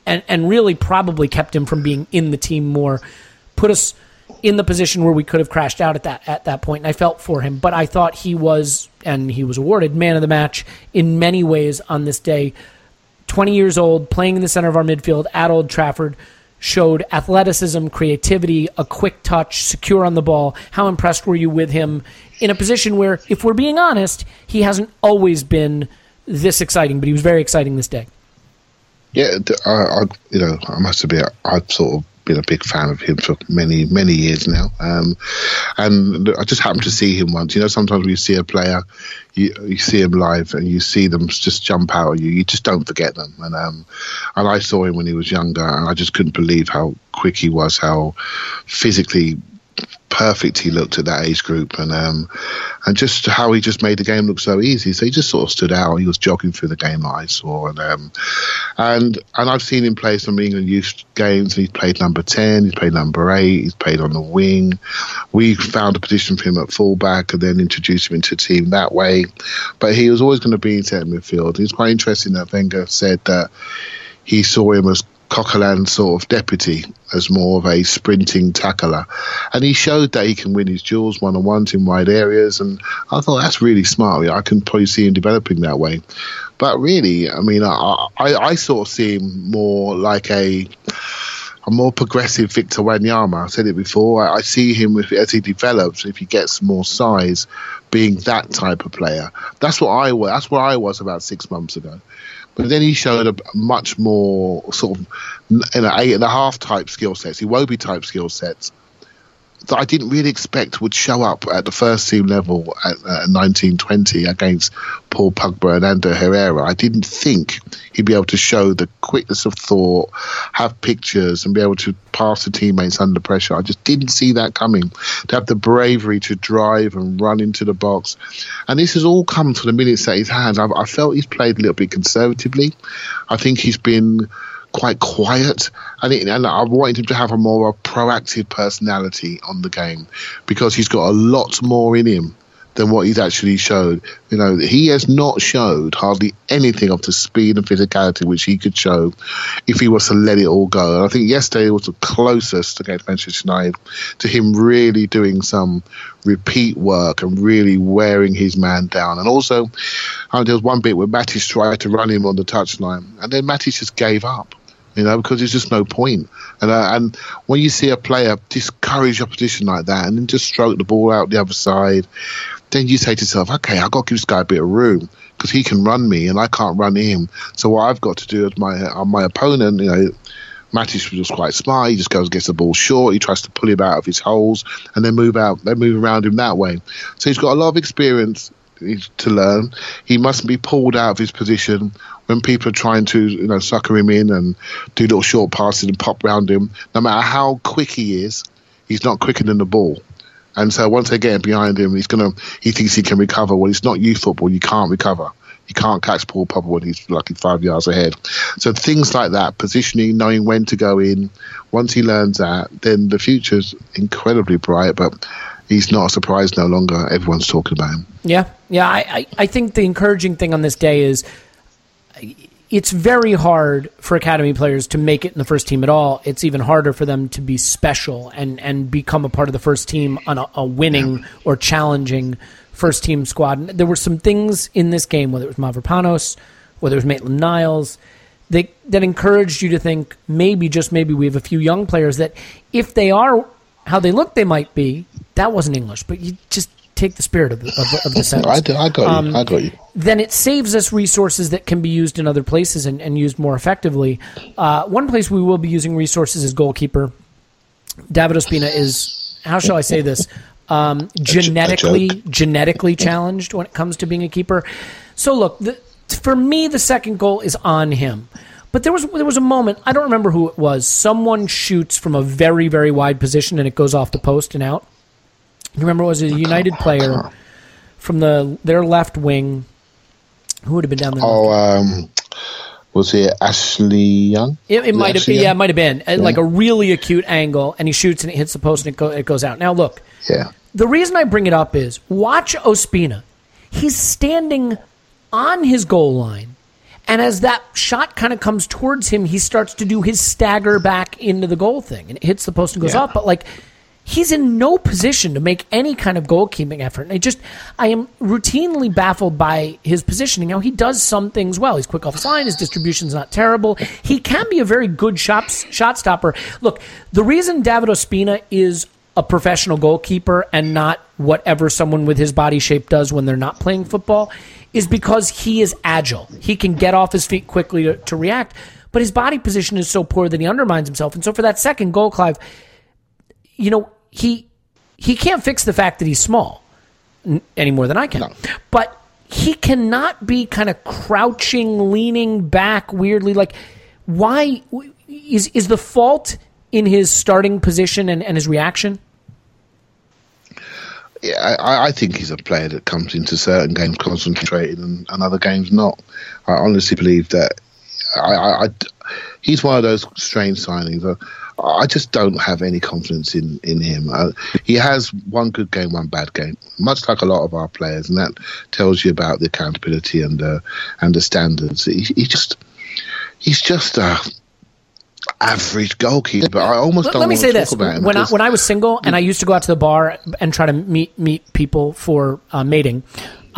D: and, and really probably kept him from being in the team more. Put us in the position where we could have crashed out at that at that point. and I felt for him. But I thought he was, and he was awarded man of the match in many ways on this day. 20 years old, playing in the center of our midfield at Old Trafford, showed athleticism, creativity, a quick touch, secure on the ball. How impressed were you with him in a position where, if we're being honest, he hasn't always been this exciting, but he was very exciting this day.
E: Yeah, I, I, you know, I must admit, I've sort of been a big fan of him for many, many years now. Um, and I just happened to see him once. You know, sometimes when you see a player, you, you see him live and you see them just jump out at you. You just don't forget them. And um, and I saw him when he was younger, and I just couldn't believe how quick he was, how physically perfect he looked at that age group, and um, and just how he just made the game look so easy. So he just sort of stood out. He was jogging through the game that I saw, and um, and and I've seen him play some England youth games. He's played number ten, he's played number eight, he's played on the wing. We found a position for him at fullback, and then introduced him into team that way. But he was always going to be in centre midfield. It's quite interesting that Wenger said that he saw him as Coquelin's sort of deputy, as more of a sprinting tackler. And he showed that he can win his duels one on ones in wide areas. And I thought that's really smart. I can probably see him developing that way. But really, I mean, I, I, I sort of see him more like a a more progressive Victor Wanyama. I said it before. I, I see him with, as he develops, if he gets more size, being that type of player. That's what I was. That's where I was about six months ago. But then he showed a much more sort of in an eight and a half type skill sets, Iwobi type skill sets that I didn't really expect would show up at the first team level at uh, 1920 against Paul Pogba and Ander Herrera. I didn't think he'd be able to show the quickness of thought, have pictures, and be able to pass the teammates under pressure. I just didn't see that coming. To have the bravery to drive and run into the box. And this has all come to the minutes that he's had. I, I felt he's played a little bit conservatively. I think he's been quite quiet, and, I wanted him to have a more proactive personality on the game because he's got a lot more in him than what he's actually showed. You know, he has not showed hardly anything of the speed and physicality which he could show if he was to let it all go. And I think yesterday was the closest against Manchester United to him really doing some repeat work and really wearing his man down. And also, uh, there was one bit where Matic tried to run him on the touchline, and then Matic just gave up you know, because there's just no point. And uh, and when you see a player discourage opposition like that and then just stroke the ball out the other side, then you say to yourself, okay, I've got to give this guy a bit of room because he can run me and I can't run him. So what I've got to do is my uh, my opponent, you know. Matic was quite smart. He just goes gets the ball short. He tries to pull him out of his holes and then move out. They move around him that way. So he's got a lot of experience to learn. He mustn't be pulled out of his position when people are trying to, you know, sucker him in and do little short passes and pop round him. No matter how quick he is, he's not quicker than the ball. And so once they get behind him, he's gonna. He thinks he can recover. Well, it's not youth football. You can't recover. You can't catch Paul Pogba when he's like five yards ahead. So things like that, positioning, knowing when to go in. Once he learns that, then the future's incredibly bright. But he's not a surprise no longer. Everyone's talking about him.
D: Yeah, yeah. I, I, I think the encouraging thing on this day is it's very hard for academy players to make it in the first team at all. It's even harder for them to be special and, and become a part of the first team on a, a winning or challenging first team squad. And there were some things in this game, whether it was Mavropanos, whether it was Maitland Niles, that, that encouraged you to think maybe, just maybe, we have a few young players that if they are how they look they might be, that wasn't English, but you just take the spirit of the, of, of the sentence.
E: I, do- I got
D: Um,
E: you. I got you.
D: then it saves us resources that can be used in other places and, and used more effectively. Uh, one place we will be using resources is goalkeeper. David Ospina is, how shall I say this, um, genetically genetically challenged when it comes to being a keeper. So look, the, for me, the second goal is on him. But there was there was a moment I don't remember who it was. Someone shoots from a very very wide position and it goes off the post and out. You remember it was a United player from the their left wing. Who would have been down there?
E: Oh, um, was it Ashley Young?
D: It, it might have, yeah, it might have been uh, like a really acute angle, and he shoots and it hits the post and it, go, it goes out. Now look,
E: Yeah.
D: the reason I bring it up is watch Ospina. He's standing on his goal line, and as that shot kind of comes towards him, he starts to do his stagger back into the goal thing, and it hits the post and goes
E: Yeah.
D: up. But like, he's in no position to make any kind of goalkeeping effort. And I just, I am routinely baffled by his positioning. Now he does some things well. He's quick off line. His distribution's not terrible. He can be a very good shot shot stopper. Look, the reason David Ospina is a professional goalkeeper and not whatever someone with his body shape does when they're not playing football is because he is agile. He can get off his feet quickly to, to react, but his body position is so poor that he undermines himself. And so for that second goal, Clive, you know, he he can't fix the fact that he's small n- any more than I can. But he cannot be kind of crouching, leaning back weirdly. Like, why is is the fault in his starting position and, and his reaction?
E: Yeah, I, I think he's a player that comes into certain games concentrated and, and other games not. I honestly believe that I, I, I- he's one of those strange signings. I, I just don't have any confidence in in him. Uh, he has one good game, one bad game, much like a lot of our players, and that tells you about the accountability and the and the standards. He, he just he's just a average goalkeeper. But I almost
D: Let,
E: don't
D: let me say this: when I, when I was single and I used to go out to the bar and try to meet meet people for uh, mating,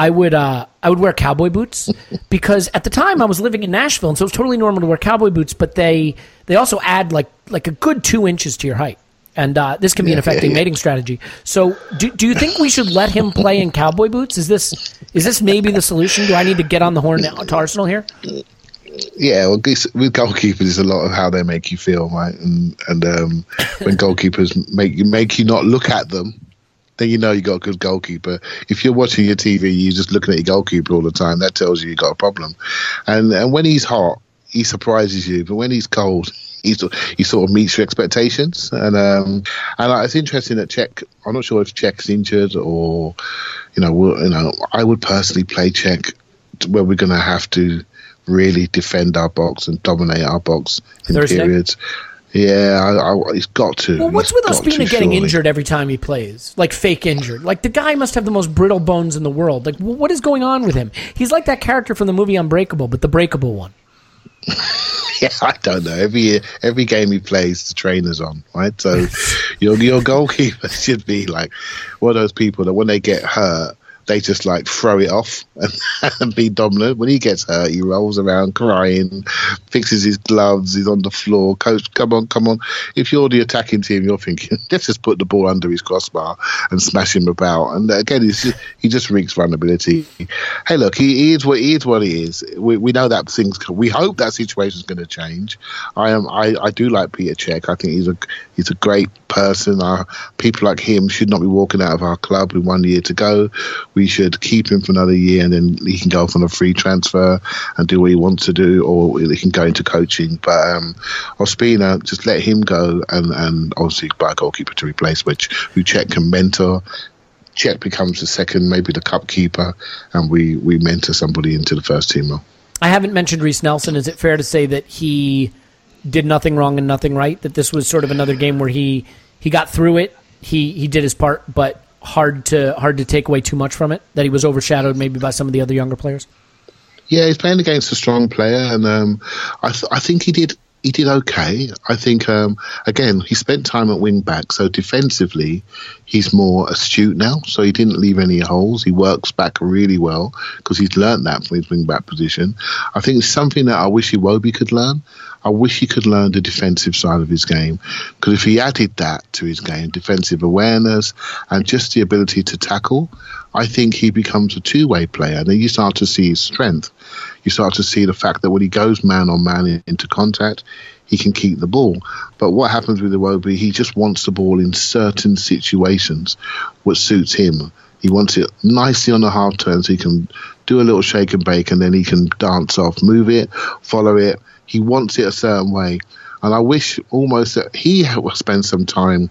D: I would uh, I would wear cowboy boots because at the time I was living in Nashville, and so it was totally normal to wear cowboy boots. But they they also add like like a good two inches to your height. And uh, this can be an
E: Yeah,
D: effective
E: yeah, yeah.
D: mating strategy. So, do, do you think we should let him play in cowboy boots? Is this is this maybe the solution? Do I need to get on the horn to Arsenal here?
E: Yeah, well, with goalkeepers, it's a lot of how they make you feel, right? And and um, when goalkeepers make you make you not look at them, then you know you got a good goalkeeper. If you're watching your TV, you're just looking at your goalkeeper all the time. That tells you you got a problem. And and when he's hot, he surprises you, but when he's cold. He sort, he sort of meets your expectations, and um, and uh, it's interesting that Cech. I'm not sure if Cech's injured or, you know, you know, I would personally play Cech where we're going to have to really defend our box and dominate our box in
D: Thursday?
E: periods. Yeah, I, I, he's got to.
D: Well, what's
E: He's
D: with Ospina getting
E: surely.
D: injured every time he plays? Like fake injured. Like the guy must have the most brittle bones in the world. Like what is going on with him? He's like that character from the movie Unbreakable, but the breakable one.
E: Yeah, I don't know. Every year, every game he plays, the trainer's on, right? So your your goalkeeper should be like one of those people that when they get hurt, they just like throw it off and, and be dominant. When he gets hurt, he rolls around crying, fixes his gloves, he's on the floor. Coach, come on, come on. If you're the attacking team, you're thinking, let's just put the ball under his crossbar and smash him about. And again, just, he just reeks vulnerability. Hey, look, he, he is what he is. What he is. We, we know that things. We hope that situation is going to change. I am. I, I do like Peter Cech. I think he's a he's a great person. Our people like him should not be walking out of our club with one year to go. We should keep him for another year, and then he can go off on a free transfer and do what he wants to do, or he can go into coaching. But um, Ospina, just let him go, and and obviously buy a goalkeeper to replace, which Cech can mentor. Cech becomes the second, maybe the cup keeper, and we we mentor somebody into the first team.
D: I haven't mentioned Reiss Nelson. Is it fair to say that he did nothing wrong and nothing right? That this was sort of another game where he he got through it. He he did his part, but hard to hard to take away too much from it. That he was overshadowed maybe by some of the other younger players.
E: Yeah, he's playing against a strong player, and um, I, th- I think he did he did okay. I think um, again he spent time at wing back, so defensively he's more astute now. So he didn't leave any holes. He works back really well because he's learnt that from his wing back position. I think it's something that I wish Iwobi could learn. I wish he could learn the defensive side of his game because if he added that to his game, defensive awareness and just the ability to tackle, I think he becomes a two-way player. And then you start to see his strength. You start to see the fact that when he goes man on man into contact, he can keep the ball. But what happens with Iwobi, he just wants the ball in certain situations, what suits him. He wants it nicely on the half turn so he can do a little shake and bake and then he can dance off, move it, follow it. He wants it a certain way. And I wish almost that he spend some time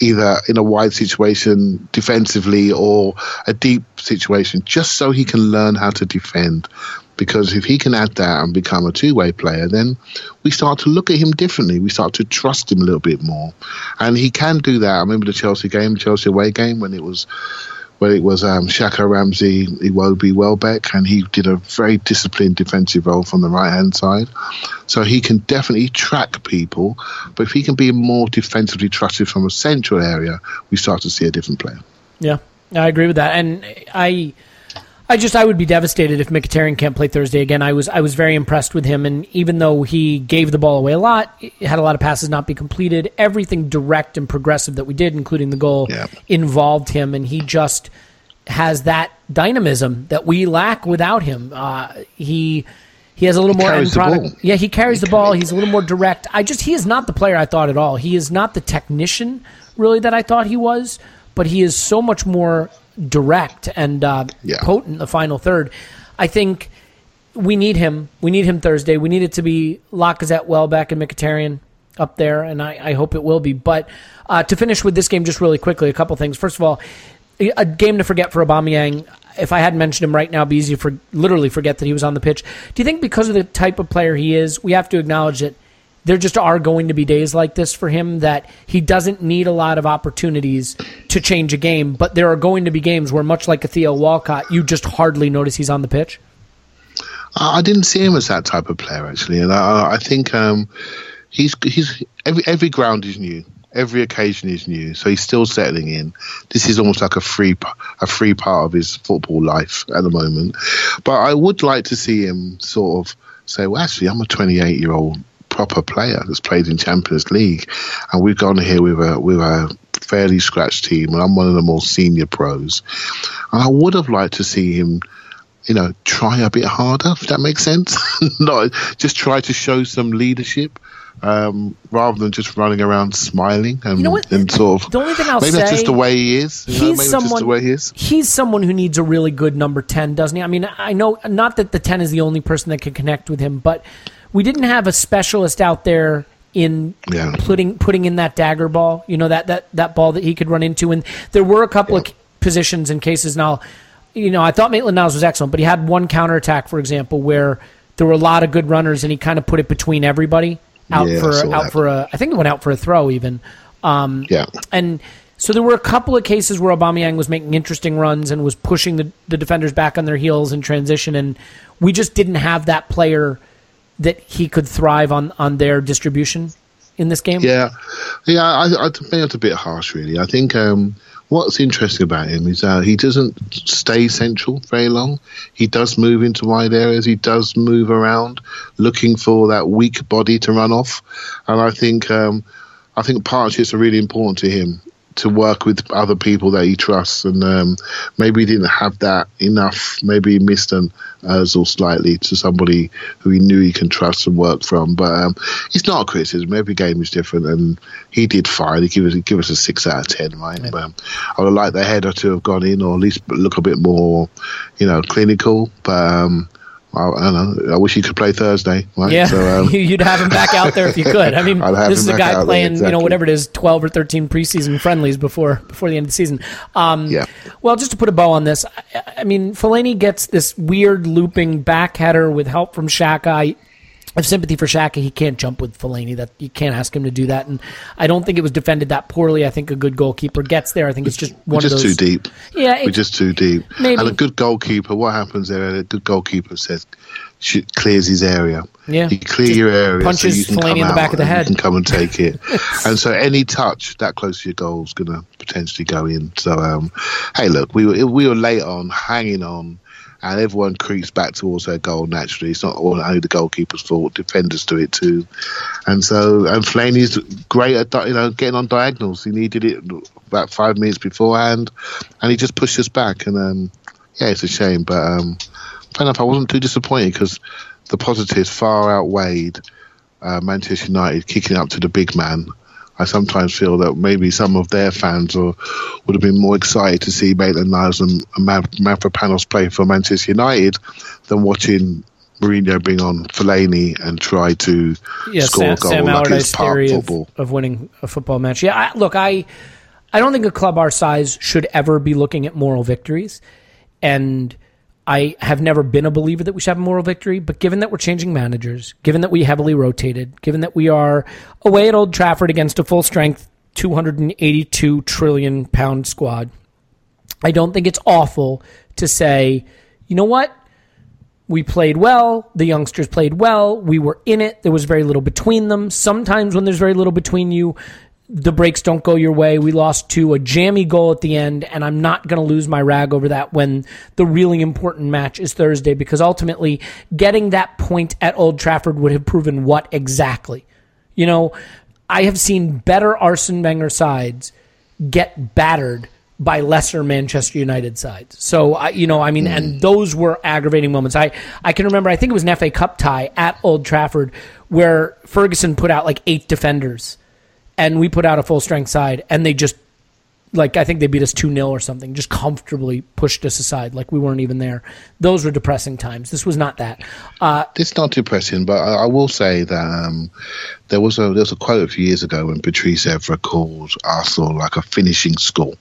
E: either in a wide situation defensively or a deep situation just so he can learn how to defend. Because if he can add that and become a two way player, then we start to look at him differently. We start to trust him a little bit more. And he can do that. I remember the Chelsea game, Chelsea away game, when it was when it was um, Xhaka Ramsey, Iwobi Welbeck, and he did a very disciplined defensive role from the right hand side. So he can definitely track people, but if he can be more defensively trusted from a central area, we start to see a different player.
D: Yeah, I agree with that, and I. I just I would be devastated if Mkhitaryan can't play Thursday again. I was I was very impressed with him, and even though he gave the ball away a lot, had a lot of passes not be completed, everything direct and progressive that we did, including the goal,
E: Yeah.
D: involved him, and he just has that dynamism that we lack without him. Uh, he he has a little more end product. Yeah, he carries the ball. He's a little more direct. I just he is not the player I thought at all. He is not the technician really that I thought he was, but he is so much more direct and uh,
E: Yeah.
D: potent the final third. I think we need him. We need him Thursday. We need it to be Lacazette, Welbeck, and Mkhitaryan up there, and I, I hope it will be. But uh, to finish with this game, just really quickly, a couple things. First of all, a game to forget for Aubameyang. If I hadn't mentioned him right now, it'd be easy for literally forget that he was on the pitch. Do you think because of the type of player he is, we have to acknowledge that there just are going to be days like this for him that he doesn't need a lot of opportunities to change a game, but there are going to be games where, much like a Theo Walcott, you just hardly notice he's on the pitch.
E: I didn't see him as that type of player actually, and I, I think um, he's he's every every ground is new, every occasion is new, so he's still settling in. This is almost like a free a free part of his football life at the moment. But I would like to see him sort of say, well, actually, I'm a 28 year old proper player that's played in Champions League, and we've gone here with a with a fairly scratched team, and I'm one of the more senior pros. And I would have liked to see him you know, try a bit harder, if that makes sense. Not just try to show some leadership um, rather than just running around smiling and,
D: You know
E: and sort of.
D: The only thing I'll
E: maybe that's
D: say-
E: just the way he is. You know,
D: he's someone.
E: just the way he is.
D: He's someone who needs a really good number ten, doesn't he? I mean, I know not that the ten is the only person that can connect with him, but we didn't have a specialist out there in
E: Yeah.
D: putting putting in that dagger ball. You know that that that ball that he could run into, and there were a couple of positions and cases. Now, you know, I thought Maitland Niles was excellent, but he had one counterattack, for example, where there were a lot of good runners, and he kind of put it between everybody out
E: Yeah,
D: for out
E: that.
D: for a. I think it went out for a throw even. Um,
E: Yeah.
D: and so there were a couple of cases where Aubameyang was making interesting runs and was pushing the, the defenders back on their heels in transition, and we just didn't have that player that he could thrive on on their distribution in this game.
E: Yeah, yeah. I, I think that's a bit harsh, really. I think um, what's interesting about him is uh, he doesn't stay central very long. He does move into wide areas. He does move around, looking for that weak body to run off. And I think um, I think partnerships are really important to him to work with other people that he trusts. And um, maybe he didn't have that enough. Maybe he missed an Ozil slightly to somebody who he knew he can trust and work from. But um, it's not a criticism. Every game is different, and he did fine. He give us give us a six out of ten, right? Um, I would like the header to have gone in, or at least look a bit more, you know, clinical. But um, I, I don't know. I wish he could play Thursday, right?
D: Yeah,
E: So, um,
D: you'd have him back out there if you could. I mean, this is a guy
E: out there,
D: playing, you know, whatever it is, twelve or thirteen preseason friendlies before before the end of the season. Um,
E: Yeah.
D: Well, just to put a bow on this, I, I mean, Fellaini gets this weird looping back header with help from Xhaka. I have sympathy for Xhaka. He can't jump with Fellaini. That you can't ask him to do that. And I don't think it was defended that poorly. I think a good goalkeeper gets there. I think it's just one we're
E: just
D: of those.
E: too deep.
D: Yeah,
E: we're just too deep.
D: maybe.
E: And a good goalkeeper, what happens there? A good goalkeeper says, clears his area.
D: Yeah.
E: you clear
D: Just
E: your area,
D: punches
E: so you can
D: Fellaini
E: come
D: in the back of the head.
E: You can come and take it. and so any touch that close to your goal is going to potentially go in. So, um, hey, look, we were we were late on, hanging on. And everyone creeps back towards their goal naturally. It's not only the goalkeeper's fault; defenders do it too. And so, and Fellaini's great at you know getting on diagonals. He needed it about five minutes beforehand, and he just pushed us back. And um, yeah, it's a shame, but um, fair enough. I wasn't too disappointed because the positives far outweighed uh, Manchester United kicking up to the big man. I sometimes feel that maybe some of their fans or, would have been more excited to see Maitland Niles and Mavropanos play for Manchester United than watching Mourinho bring on Fellaini and try to
D: yeah,
E: score
D: Sam,
E: a goal
D: Sam
E: like
D: Allardyce
E: it's park
D: theory of,
E: football.
D: of winning a football match. Yeah, I, look, I I don't think a club our size should ever be looking at moral victories, and I have never been a believer that we should have a moral victory. But given that we're changing managers, given that we heavily rotated, given that we are away at Old Trafford against a full strength 282 trillion pound squad, I don't think it's awful to say, you know what? We played well. The youngsters played well. We were in it. There was very little between them. Sometimes when there's very little between you, the breaks don't go your way. We lost to a jammy goal at the end, and I'm not going to lose my rag over that when the really important match is Thursday because ultimately getting that point at Old Trafford would have proven what exactly? You know, I have seen better Arsene Wenger sides get battered by lesser Manchester United sides. So I, you know, I mean, and hmm. those were aggravating moments. I I can remember. I think it was an FA Cup tie at Old Trafford where Ferguson put out like eight defenders, and we put out a full strength side, and they just like I think they beat us two 0 or something, just comfortably pushed us aside, like we weren't even there. Those were depressing times. This was not that. Uh,
E: It's not depressing, but I, I will say that um, there was a there was a quote a few years ago when Patrice Evra called Arsenal like a finishing school,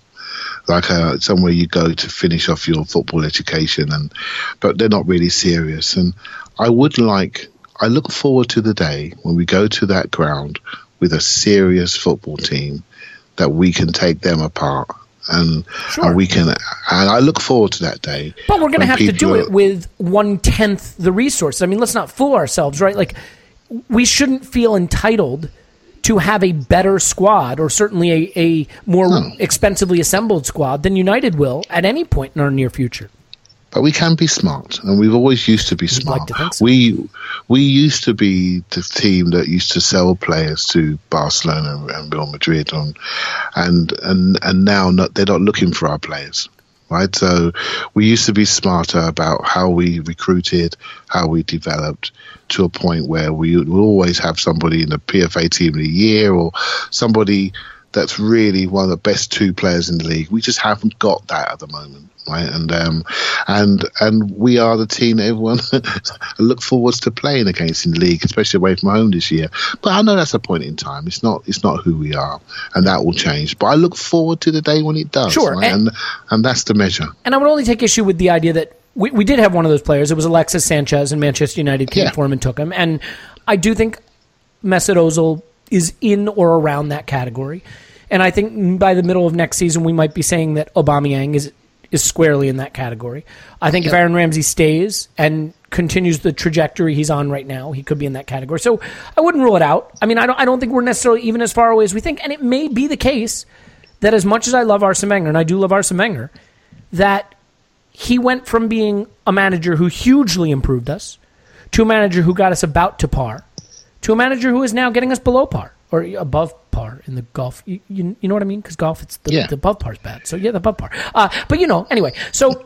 E: like a, somewhere you go to finish off your football education, and but they're not really serious. And I would like, I look forward to the day when we go to that ground with a serious football team that we can take them apart. And,
D: Sure.
E: and we can, and I look forward to that day.
D: But we're going to have to do
E: people
D: it with one tenth the resources. I mean, let's not fool ourselves, right? Like, we shouldn't feel entitled to have a better squad, or certainly a, a more
E: No.
D: expensively assembled squad than United will at any point in our near future.
E: But we can be smart, and we've always used to be
D: like
E: smart.
D: to so.
E: We we used to be the team that used to sell players to Barcelona and Real Madrid, and and and, and now not, they're not looking for our players, right? So we used to be smarter about how we recruited, how we developed, to a point where we would always have somebody in the PFA team of the year or somebody that's really one of the best two players in the league. We just haven't got that at the moment, right? And um, and and we are the team that everyone look forwards to playing against in the league, especially away from home this year. But I know that's a point in time. It's not it's not who we are, and that will change. But I look forward to the day when it does.
D: Sure,
E: right?
D: and-
E: and and that's the measure.
D: And I would only take issue with the idea that we, we did have one of those players. It was Alexis Sanchez, and Manchester United came
E: Yeah.
D: for him and took him. And I do think Mesut Ozil is in or around that category. And I think by the middle of next season, we might be saying that Aubameyang is is squarely in that category. I think if Aaron Ramsey stays and continues the trajectory he's on right now, he could be in that category. So I wouldn't rule it out. I mean, I don't I don't think we're necessarily even as far away as we think. And it may be the case that as much as I love Arsene Wenger, and I do love Arsene Wenger, that he went from being a manager who hugely improved us to a manager who got us about to par to a manager who is now getting us below par or above par in the golf. You, you, you know what I mean? Because golf, it's the,
E: Yeah.
D: the above par is bad. So yeah, the above par. Uh, but you know, anyway. So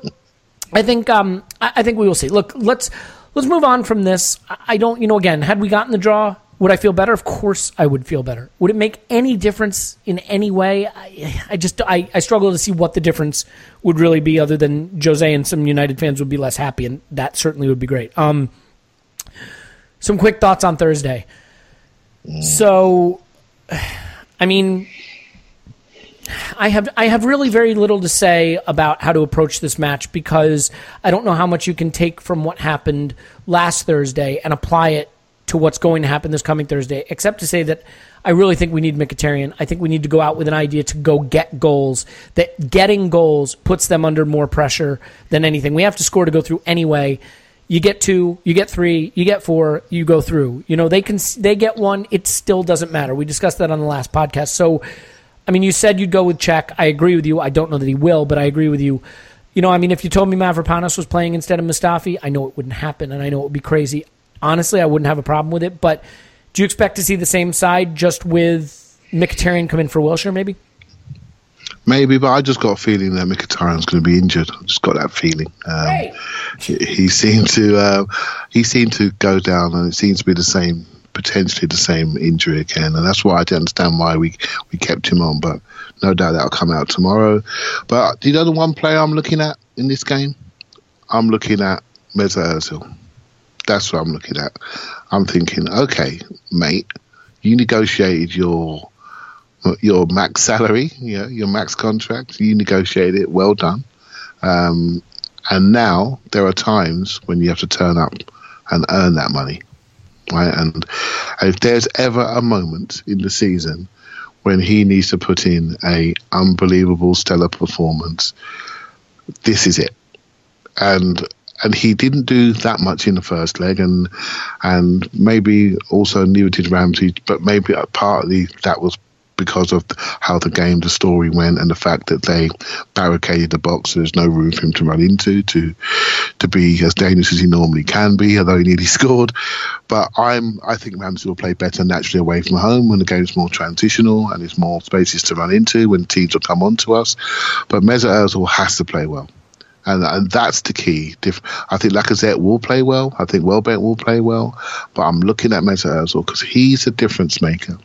D: I think um, I, I think we will see. Look, let's let's move on from this. I, don't, you know, again, had we gotten the draw, would I feel better? Of course, I would feel better. Would it make any difference in any way? I, I just I, I struggle to see what the difference would really be, other than Jose and some United fans would be less happy, and that certainly would be great. Um, some quick thoughts on Thursday. So, I mean, I have I have really very little to say about how to approach this match because I don't know how much you can take from what happened last Thursday and apply it to what's going to happen this coming Thursday, except to say that I really think we need Mkhitaryan. I think we need to go out with an idea to go get goals. That getting goals puts them under more pressure than anything. We have to score to go through anyway. You get two, you get three, you get four, you go through. You know they can they get one. It still doesn't matter. We discussed that on the last podcast. So I mean, you said you'd go with Cech. I agree with you. I don't know that he will, but I agree with you. You know, I mean, if you told me Mavropanos was playing instead of Mustafi, I know it wouldn't happen, and I know it would be crazy. Honestly, I wouldn't have a problem with it. But do you expect to see the same side just with Mkhitaryan come in for Wilshere, maybe?
E: Maybe, but I just got a feeling that Mkhitaryan's going to be injured. I just got that feeling. Um,
D: Hey.
E: he, he seemed to uh, he seemed to go down, and it seems to be the same, potentially the same injury again, and that's why I do not understand why we we kept him on. But no doubt that'll come out tomorrow. But do you know the one player I'm looking at in this game? I'm looking at Mesut Ozil. That's what I'm looking at. I'm thinking, okay, mate, you negotiated your your max salary, you know, your max contract. You negotiate it. Well done. Um, and now there are times when you have to turn up and earn that money, right? And if there's ever a moment in the season when he needs to put in a unbelievable stellar performance, this is it. And and he didn't do that much in the first leg, and and maybe also neither did Ramsey, but maybe partly that was because of how the game, the story went, and the fact that they barricaded the box. So there's no room for him to run into to to be as dangerous as he normally can be, although he nearly scored. But I'm I think Ramsey will play better naturally away from home when the game's more transitional and there's more spaces to run into when teams will come on to us. But Mesut Ozil has to play well and and that's the key. I think Lacazette will play well. I think Welbeck will play well, but I'm looking at Mesut Ozil because he's a difference maker.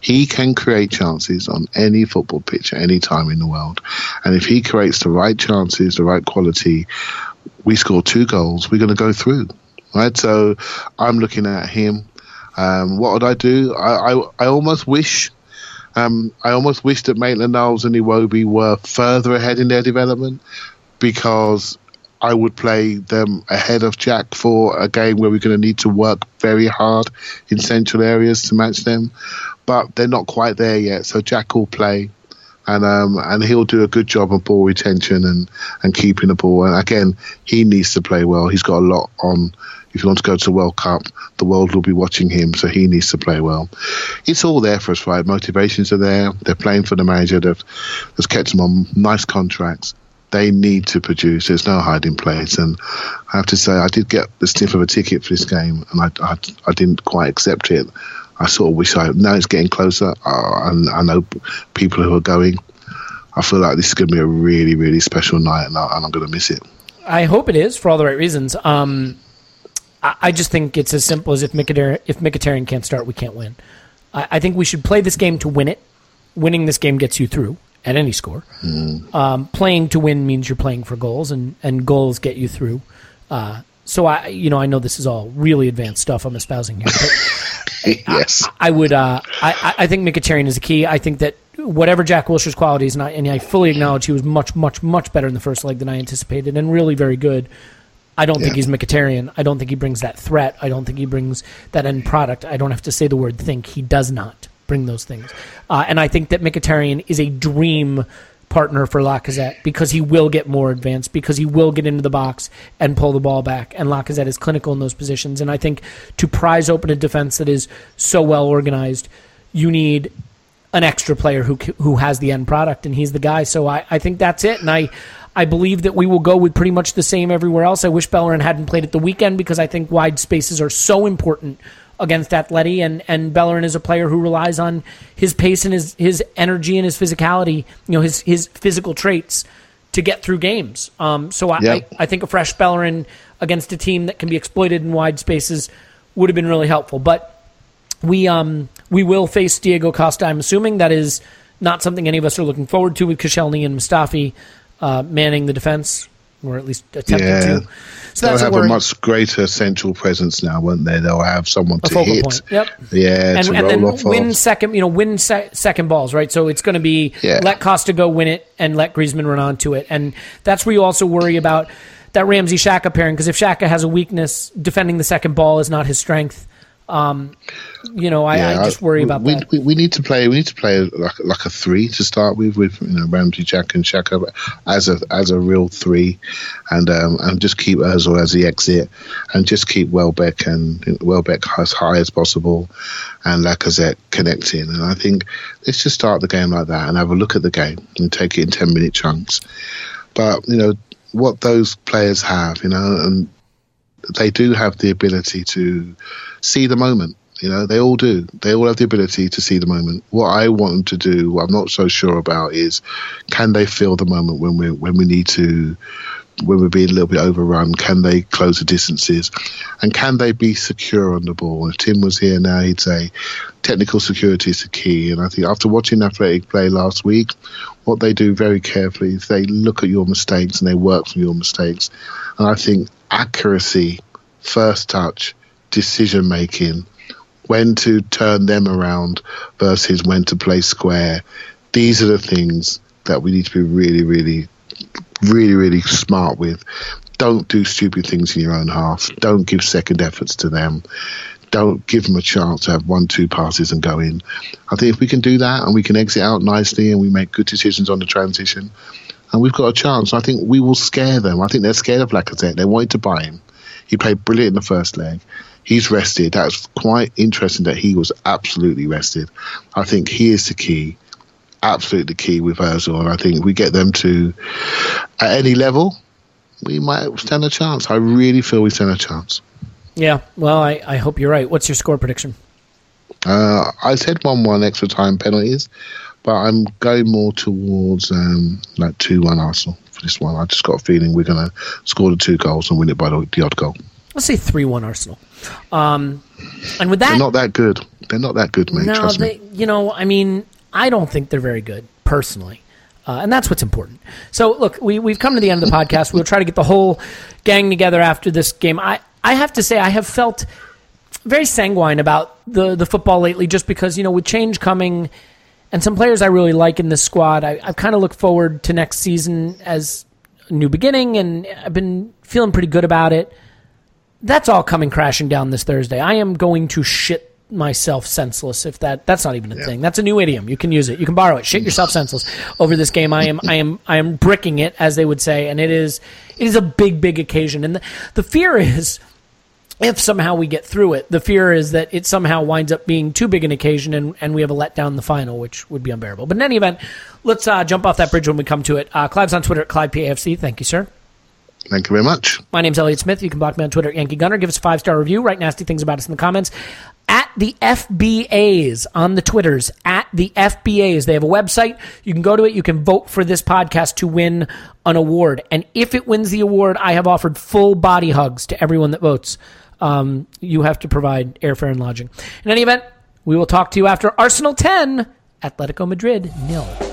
E: He can create chances on any football pitch at any time in the world, and if he creates the right chances, the right quality, we score two goals, we're going to go through, right? So I'm looking at him. Um, what would I do? I I, I almost wish. Um, I almost wish that Maitland Niles and Iwobi were further ahead in their development because I would play them ahead of Jack for a game where we're going to need to work very hard in central areas to match them. But they're not quite there yet, so Jack will play. And um, and he'll do a good job of ball retention and, and keeping the ball. And again, he needs to play well. He's got a lot on. If you want to go to the World Cup, the world will be watching him, so he needs to play well. It's all there for us, right? Motivations are there. They're playing for the manager. They've, kept them on nice contracts they need to produce. There's no hiding place, and I have to say, I did get the sniff of a ticket for this game, and I, I, I didn't quite accept it. I sort of wish I now it's getting closer, and I know people who are going. I feel like this is going to be a really, really special night, and, I, I'm going to miss it.
D: I hope it is for all the right reasons. Um, I, I just think it's as simple as if Mkhitaryan, if Mkhitaryan can't start, we can't win. I, I think we should play this game to win it. Winning this game gets you through at any score. Um, playing to win means you're playing for goals, and, and goals get you through. Uh, so I, you know, I know this is all really advanced stuff I'm espousing here, but
E: yes,
D: I would. Uh, I, I think Mkhitaryan is the key. I think that whatever Jack Wilshere's qualities, and I, and I fully acknowledge he was much, much, much better in the first leg than I anticipated, and really very good. I don't think he's Mkhitaryan. I don't think he brings that threat. I don't think he brings that end product. I don't have to say the word think. He does not bring those things. Uh, and I think that Mkhitaryan is a dream partner for Lacazette because he will get more advanced, because he will get into the box and pull the ball back. And Lacazette is clinical in those positions. And I think to prize open a defense that is so well organized, you need an extra player who who has the end product, and he's the guy. So I, I think that's it. And I I believe that we will go with pretty much the same everywhere else. I wish Bellerin hadn't played at the weekend because I think wide spaces are so important against Atleti, and and Bellerin is a player who relies on his pace and his his energy and his physicality, you know, his his physical traits to get through games. Um, so I,
E: Yep.
D: I I think a fresh Bellerin against a team that can be exploited in wide spaces would have been really helpful, but we um we will face Diego Costa. I'm assuming that is not something any of us are looking forward to with Koscielny and Mustafi uh, manning the defense, or at least attempting
E: Yeah.
D: to. So
E: they'll have a much greater central presence now, won't they? They'll have someone
D: A
E: to
D: focal
E: hit.
D: point. Yep.
E: Yeah,
D: and,
E: to
D: and
E: roll
D: then
E: off
D: win
E: of.
D: second, you know, win se- second balls, right? So it's going to be
E: Yeah.
D: let Costa go win it and let Griezmann run onto it, and that's where you also worry about that Ramsey Xhaka pairing because if Xhaka has a weakness, defending the second ball is not his strength. Um, you know, I, I just worry about
E: we,
D: that.
E: We, we need to play. We need to play like like a three to start with, with you know Ramsey, Jack, and Xhaka as a as a real three, and um, and just keep Özil as the exit, and just keep Welbeck and Welbeck as high as possible, and Lacazette connecting. And I think let's just start the game like that and have a look at the game and take it in ten minute chunks. But you know, what those players have, you know, and they do have the ability to see the moment. You know, they all do. They all have the ability to see the moment. What I want them to do, what I'm not so sure about, is can they feel the moment when we when we need to, when we're being a little bit overrun? Can they close the distances, and can they be secure on the ball? If Tim was here now, he'd say technical security is the key. And I think after watching Athletic play last week, what they do very carefully is they look at your mistakes and they work from your mistakes. And I think accuracy, first touch, decision making when to turn them around versus when to play square. These are the things that we need to be really, really, really, really smart with. Don't do stupid things in your own half. Don't give second efforts to them. Don't give them a chance to have one, two passes and go in. I think if we can do that and we can exit out nicely and we make good decisions on the transition, and we've got a chance, I think we will scare them. I think they're scared of Lacazette. They wanted to buy him. He played brilliant in the first leg he's rested. That's quite interesting that he was absolutely rested. I think he is the key, absolutely the key with Ozil. And I think if we get them to at any level, we might stand a chance. I really feel we stand a chance.
D: Yeah, well, I, I hope you're right. What's your score prediction?
E: Uh, I said 1 1 extra time penalties, but I'm going more towards um, like 2 1 Arsenal for this one. I just got a feeling we're going to score the two goals and win it by the, the odd goal.
D: Let's say 3 1 Arsenal. Um, and with that.
E: They're not that good. They're not that good, mate.
D: No, they,
E: me.
D: you know, I mean, I don't think they're very good, personally. Uh, and that's what's important. So, look, we, we've come to the end of the podcast. We'll try to get the whole gang together after this game. I, I have to say, I have felt very sanguine about the, the football lately just because, you know, with change coming and some players I really like in this squad, I, I kind of look forward to next season as a new beginning, and I've been feeling pretty good about it. That's all coming crashing down this Thursday. I am going to shit myself senseless if that that's not even a thing. That's a new idiom. You can use it. You can borrow it. Shit yourself senseless over this game. I am i am i am bricking it as they would say and it is it is a big big occasion. And the, the fear is if somehow we get through it, the fear is that it somehow winds up being too big an occasion and, and we have a letdown in the final, which would be unbearable. But in any event, let's uh, jump off that bridge when we come to it. Uh, Clive's on Twitter at ClivePAFC. Thank you, sir.
E: Thank you very much.
D: My name's Elliot Smith. You can block me on Twitter at Yankee Gunner. Give us a five star review. Write nasty things about us in the comments. At the FBAs on the Twitters, at the FBAs. They have a website. You can go to it. You can vote for this podcast to win an award. And if it wins the award, I have offered full body hugs to everyone that votes. Um, you have to provide airfare and lodging. In any event, we will talk to you after Arsenal 10, Atletico Madrid nil.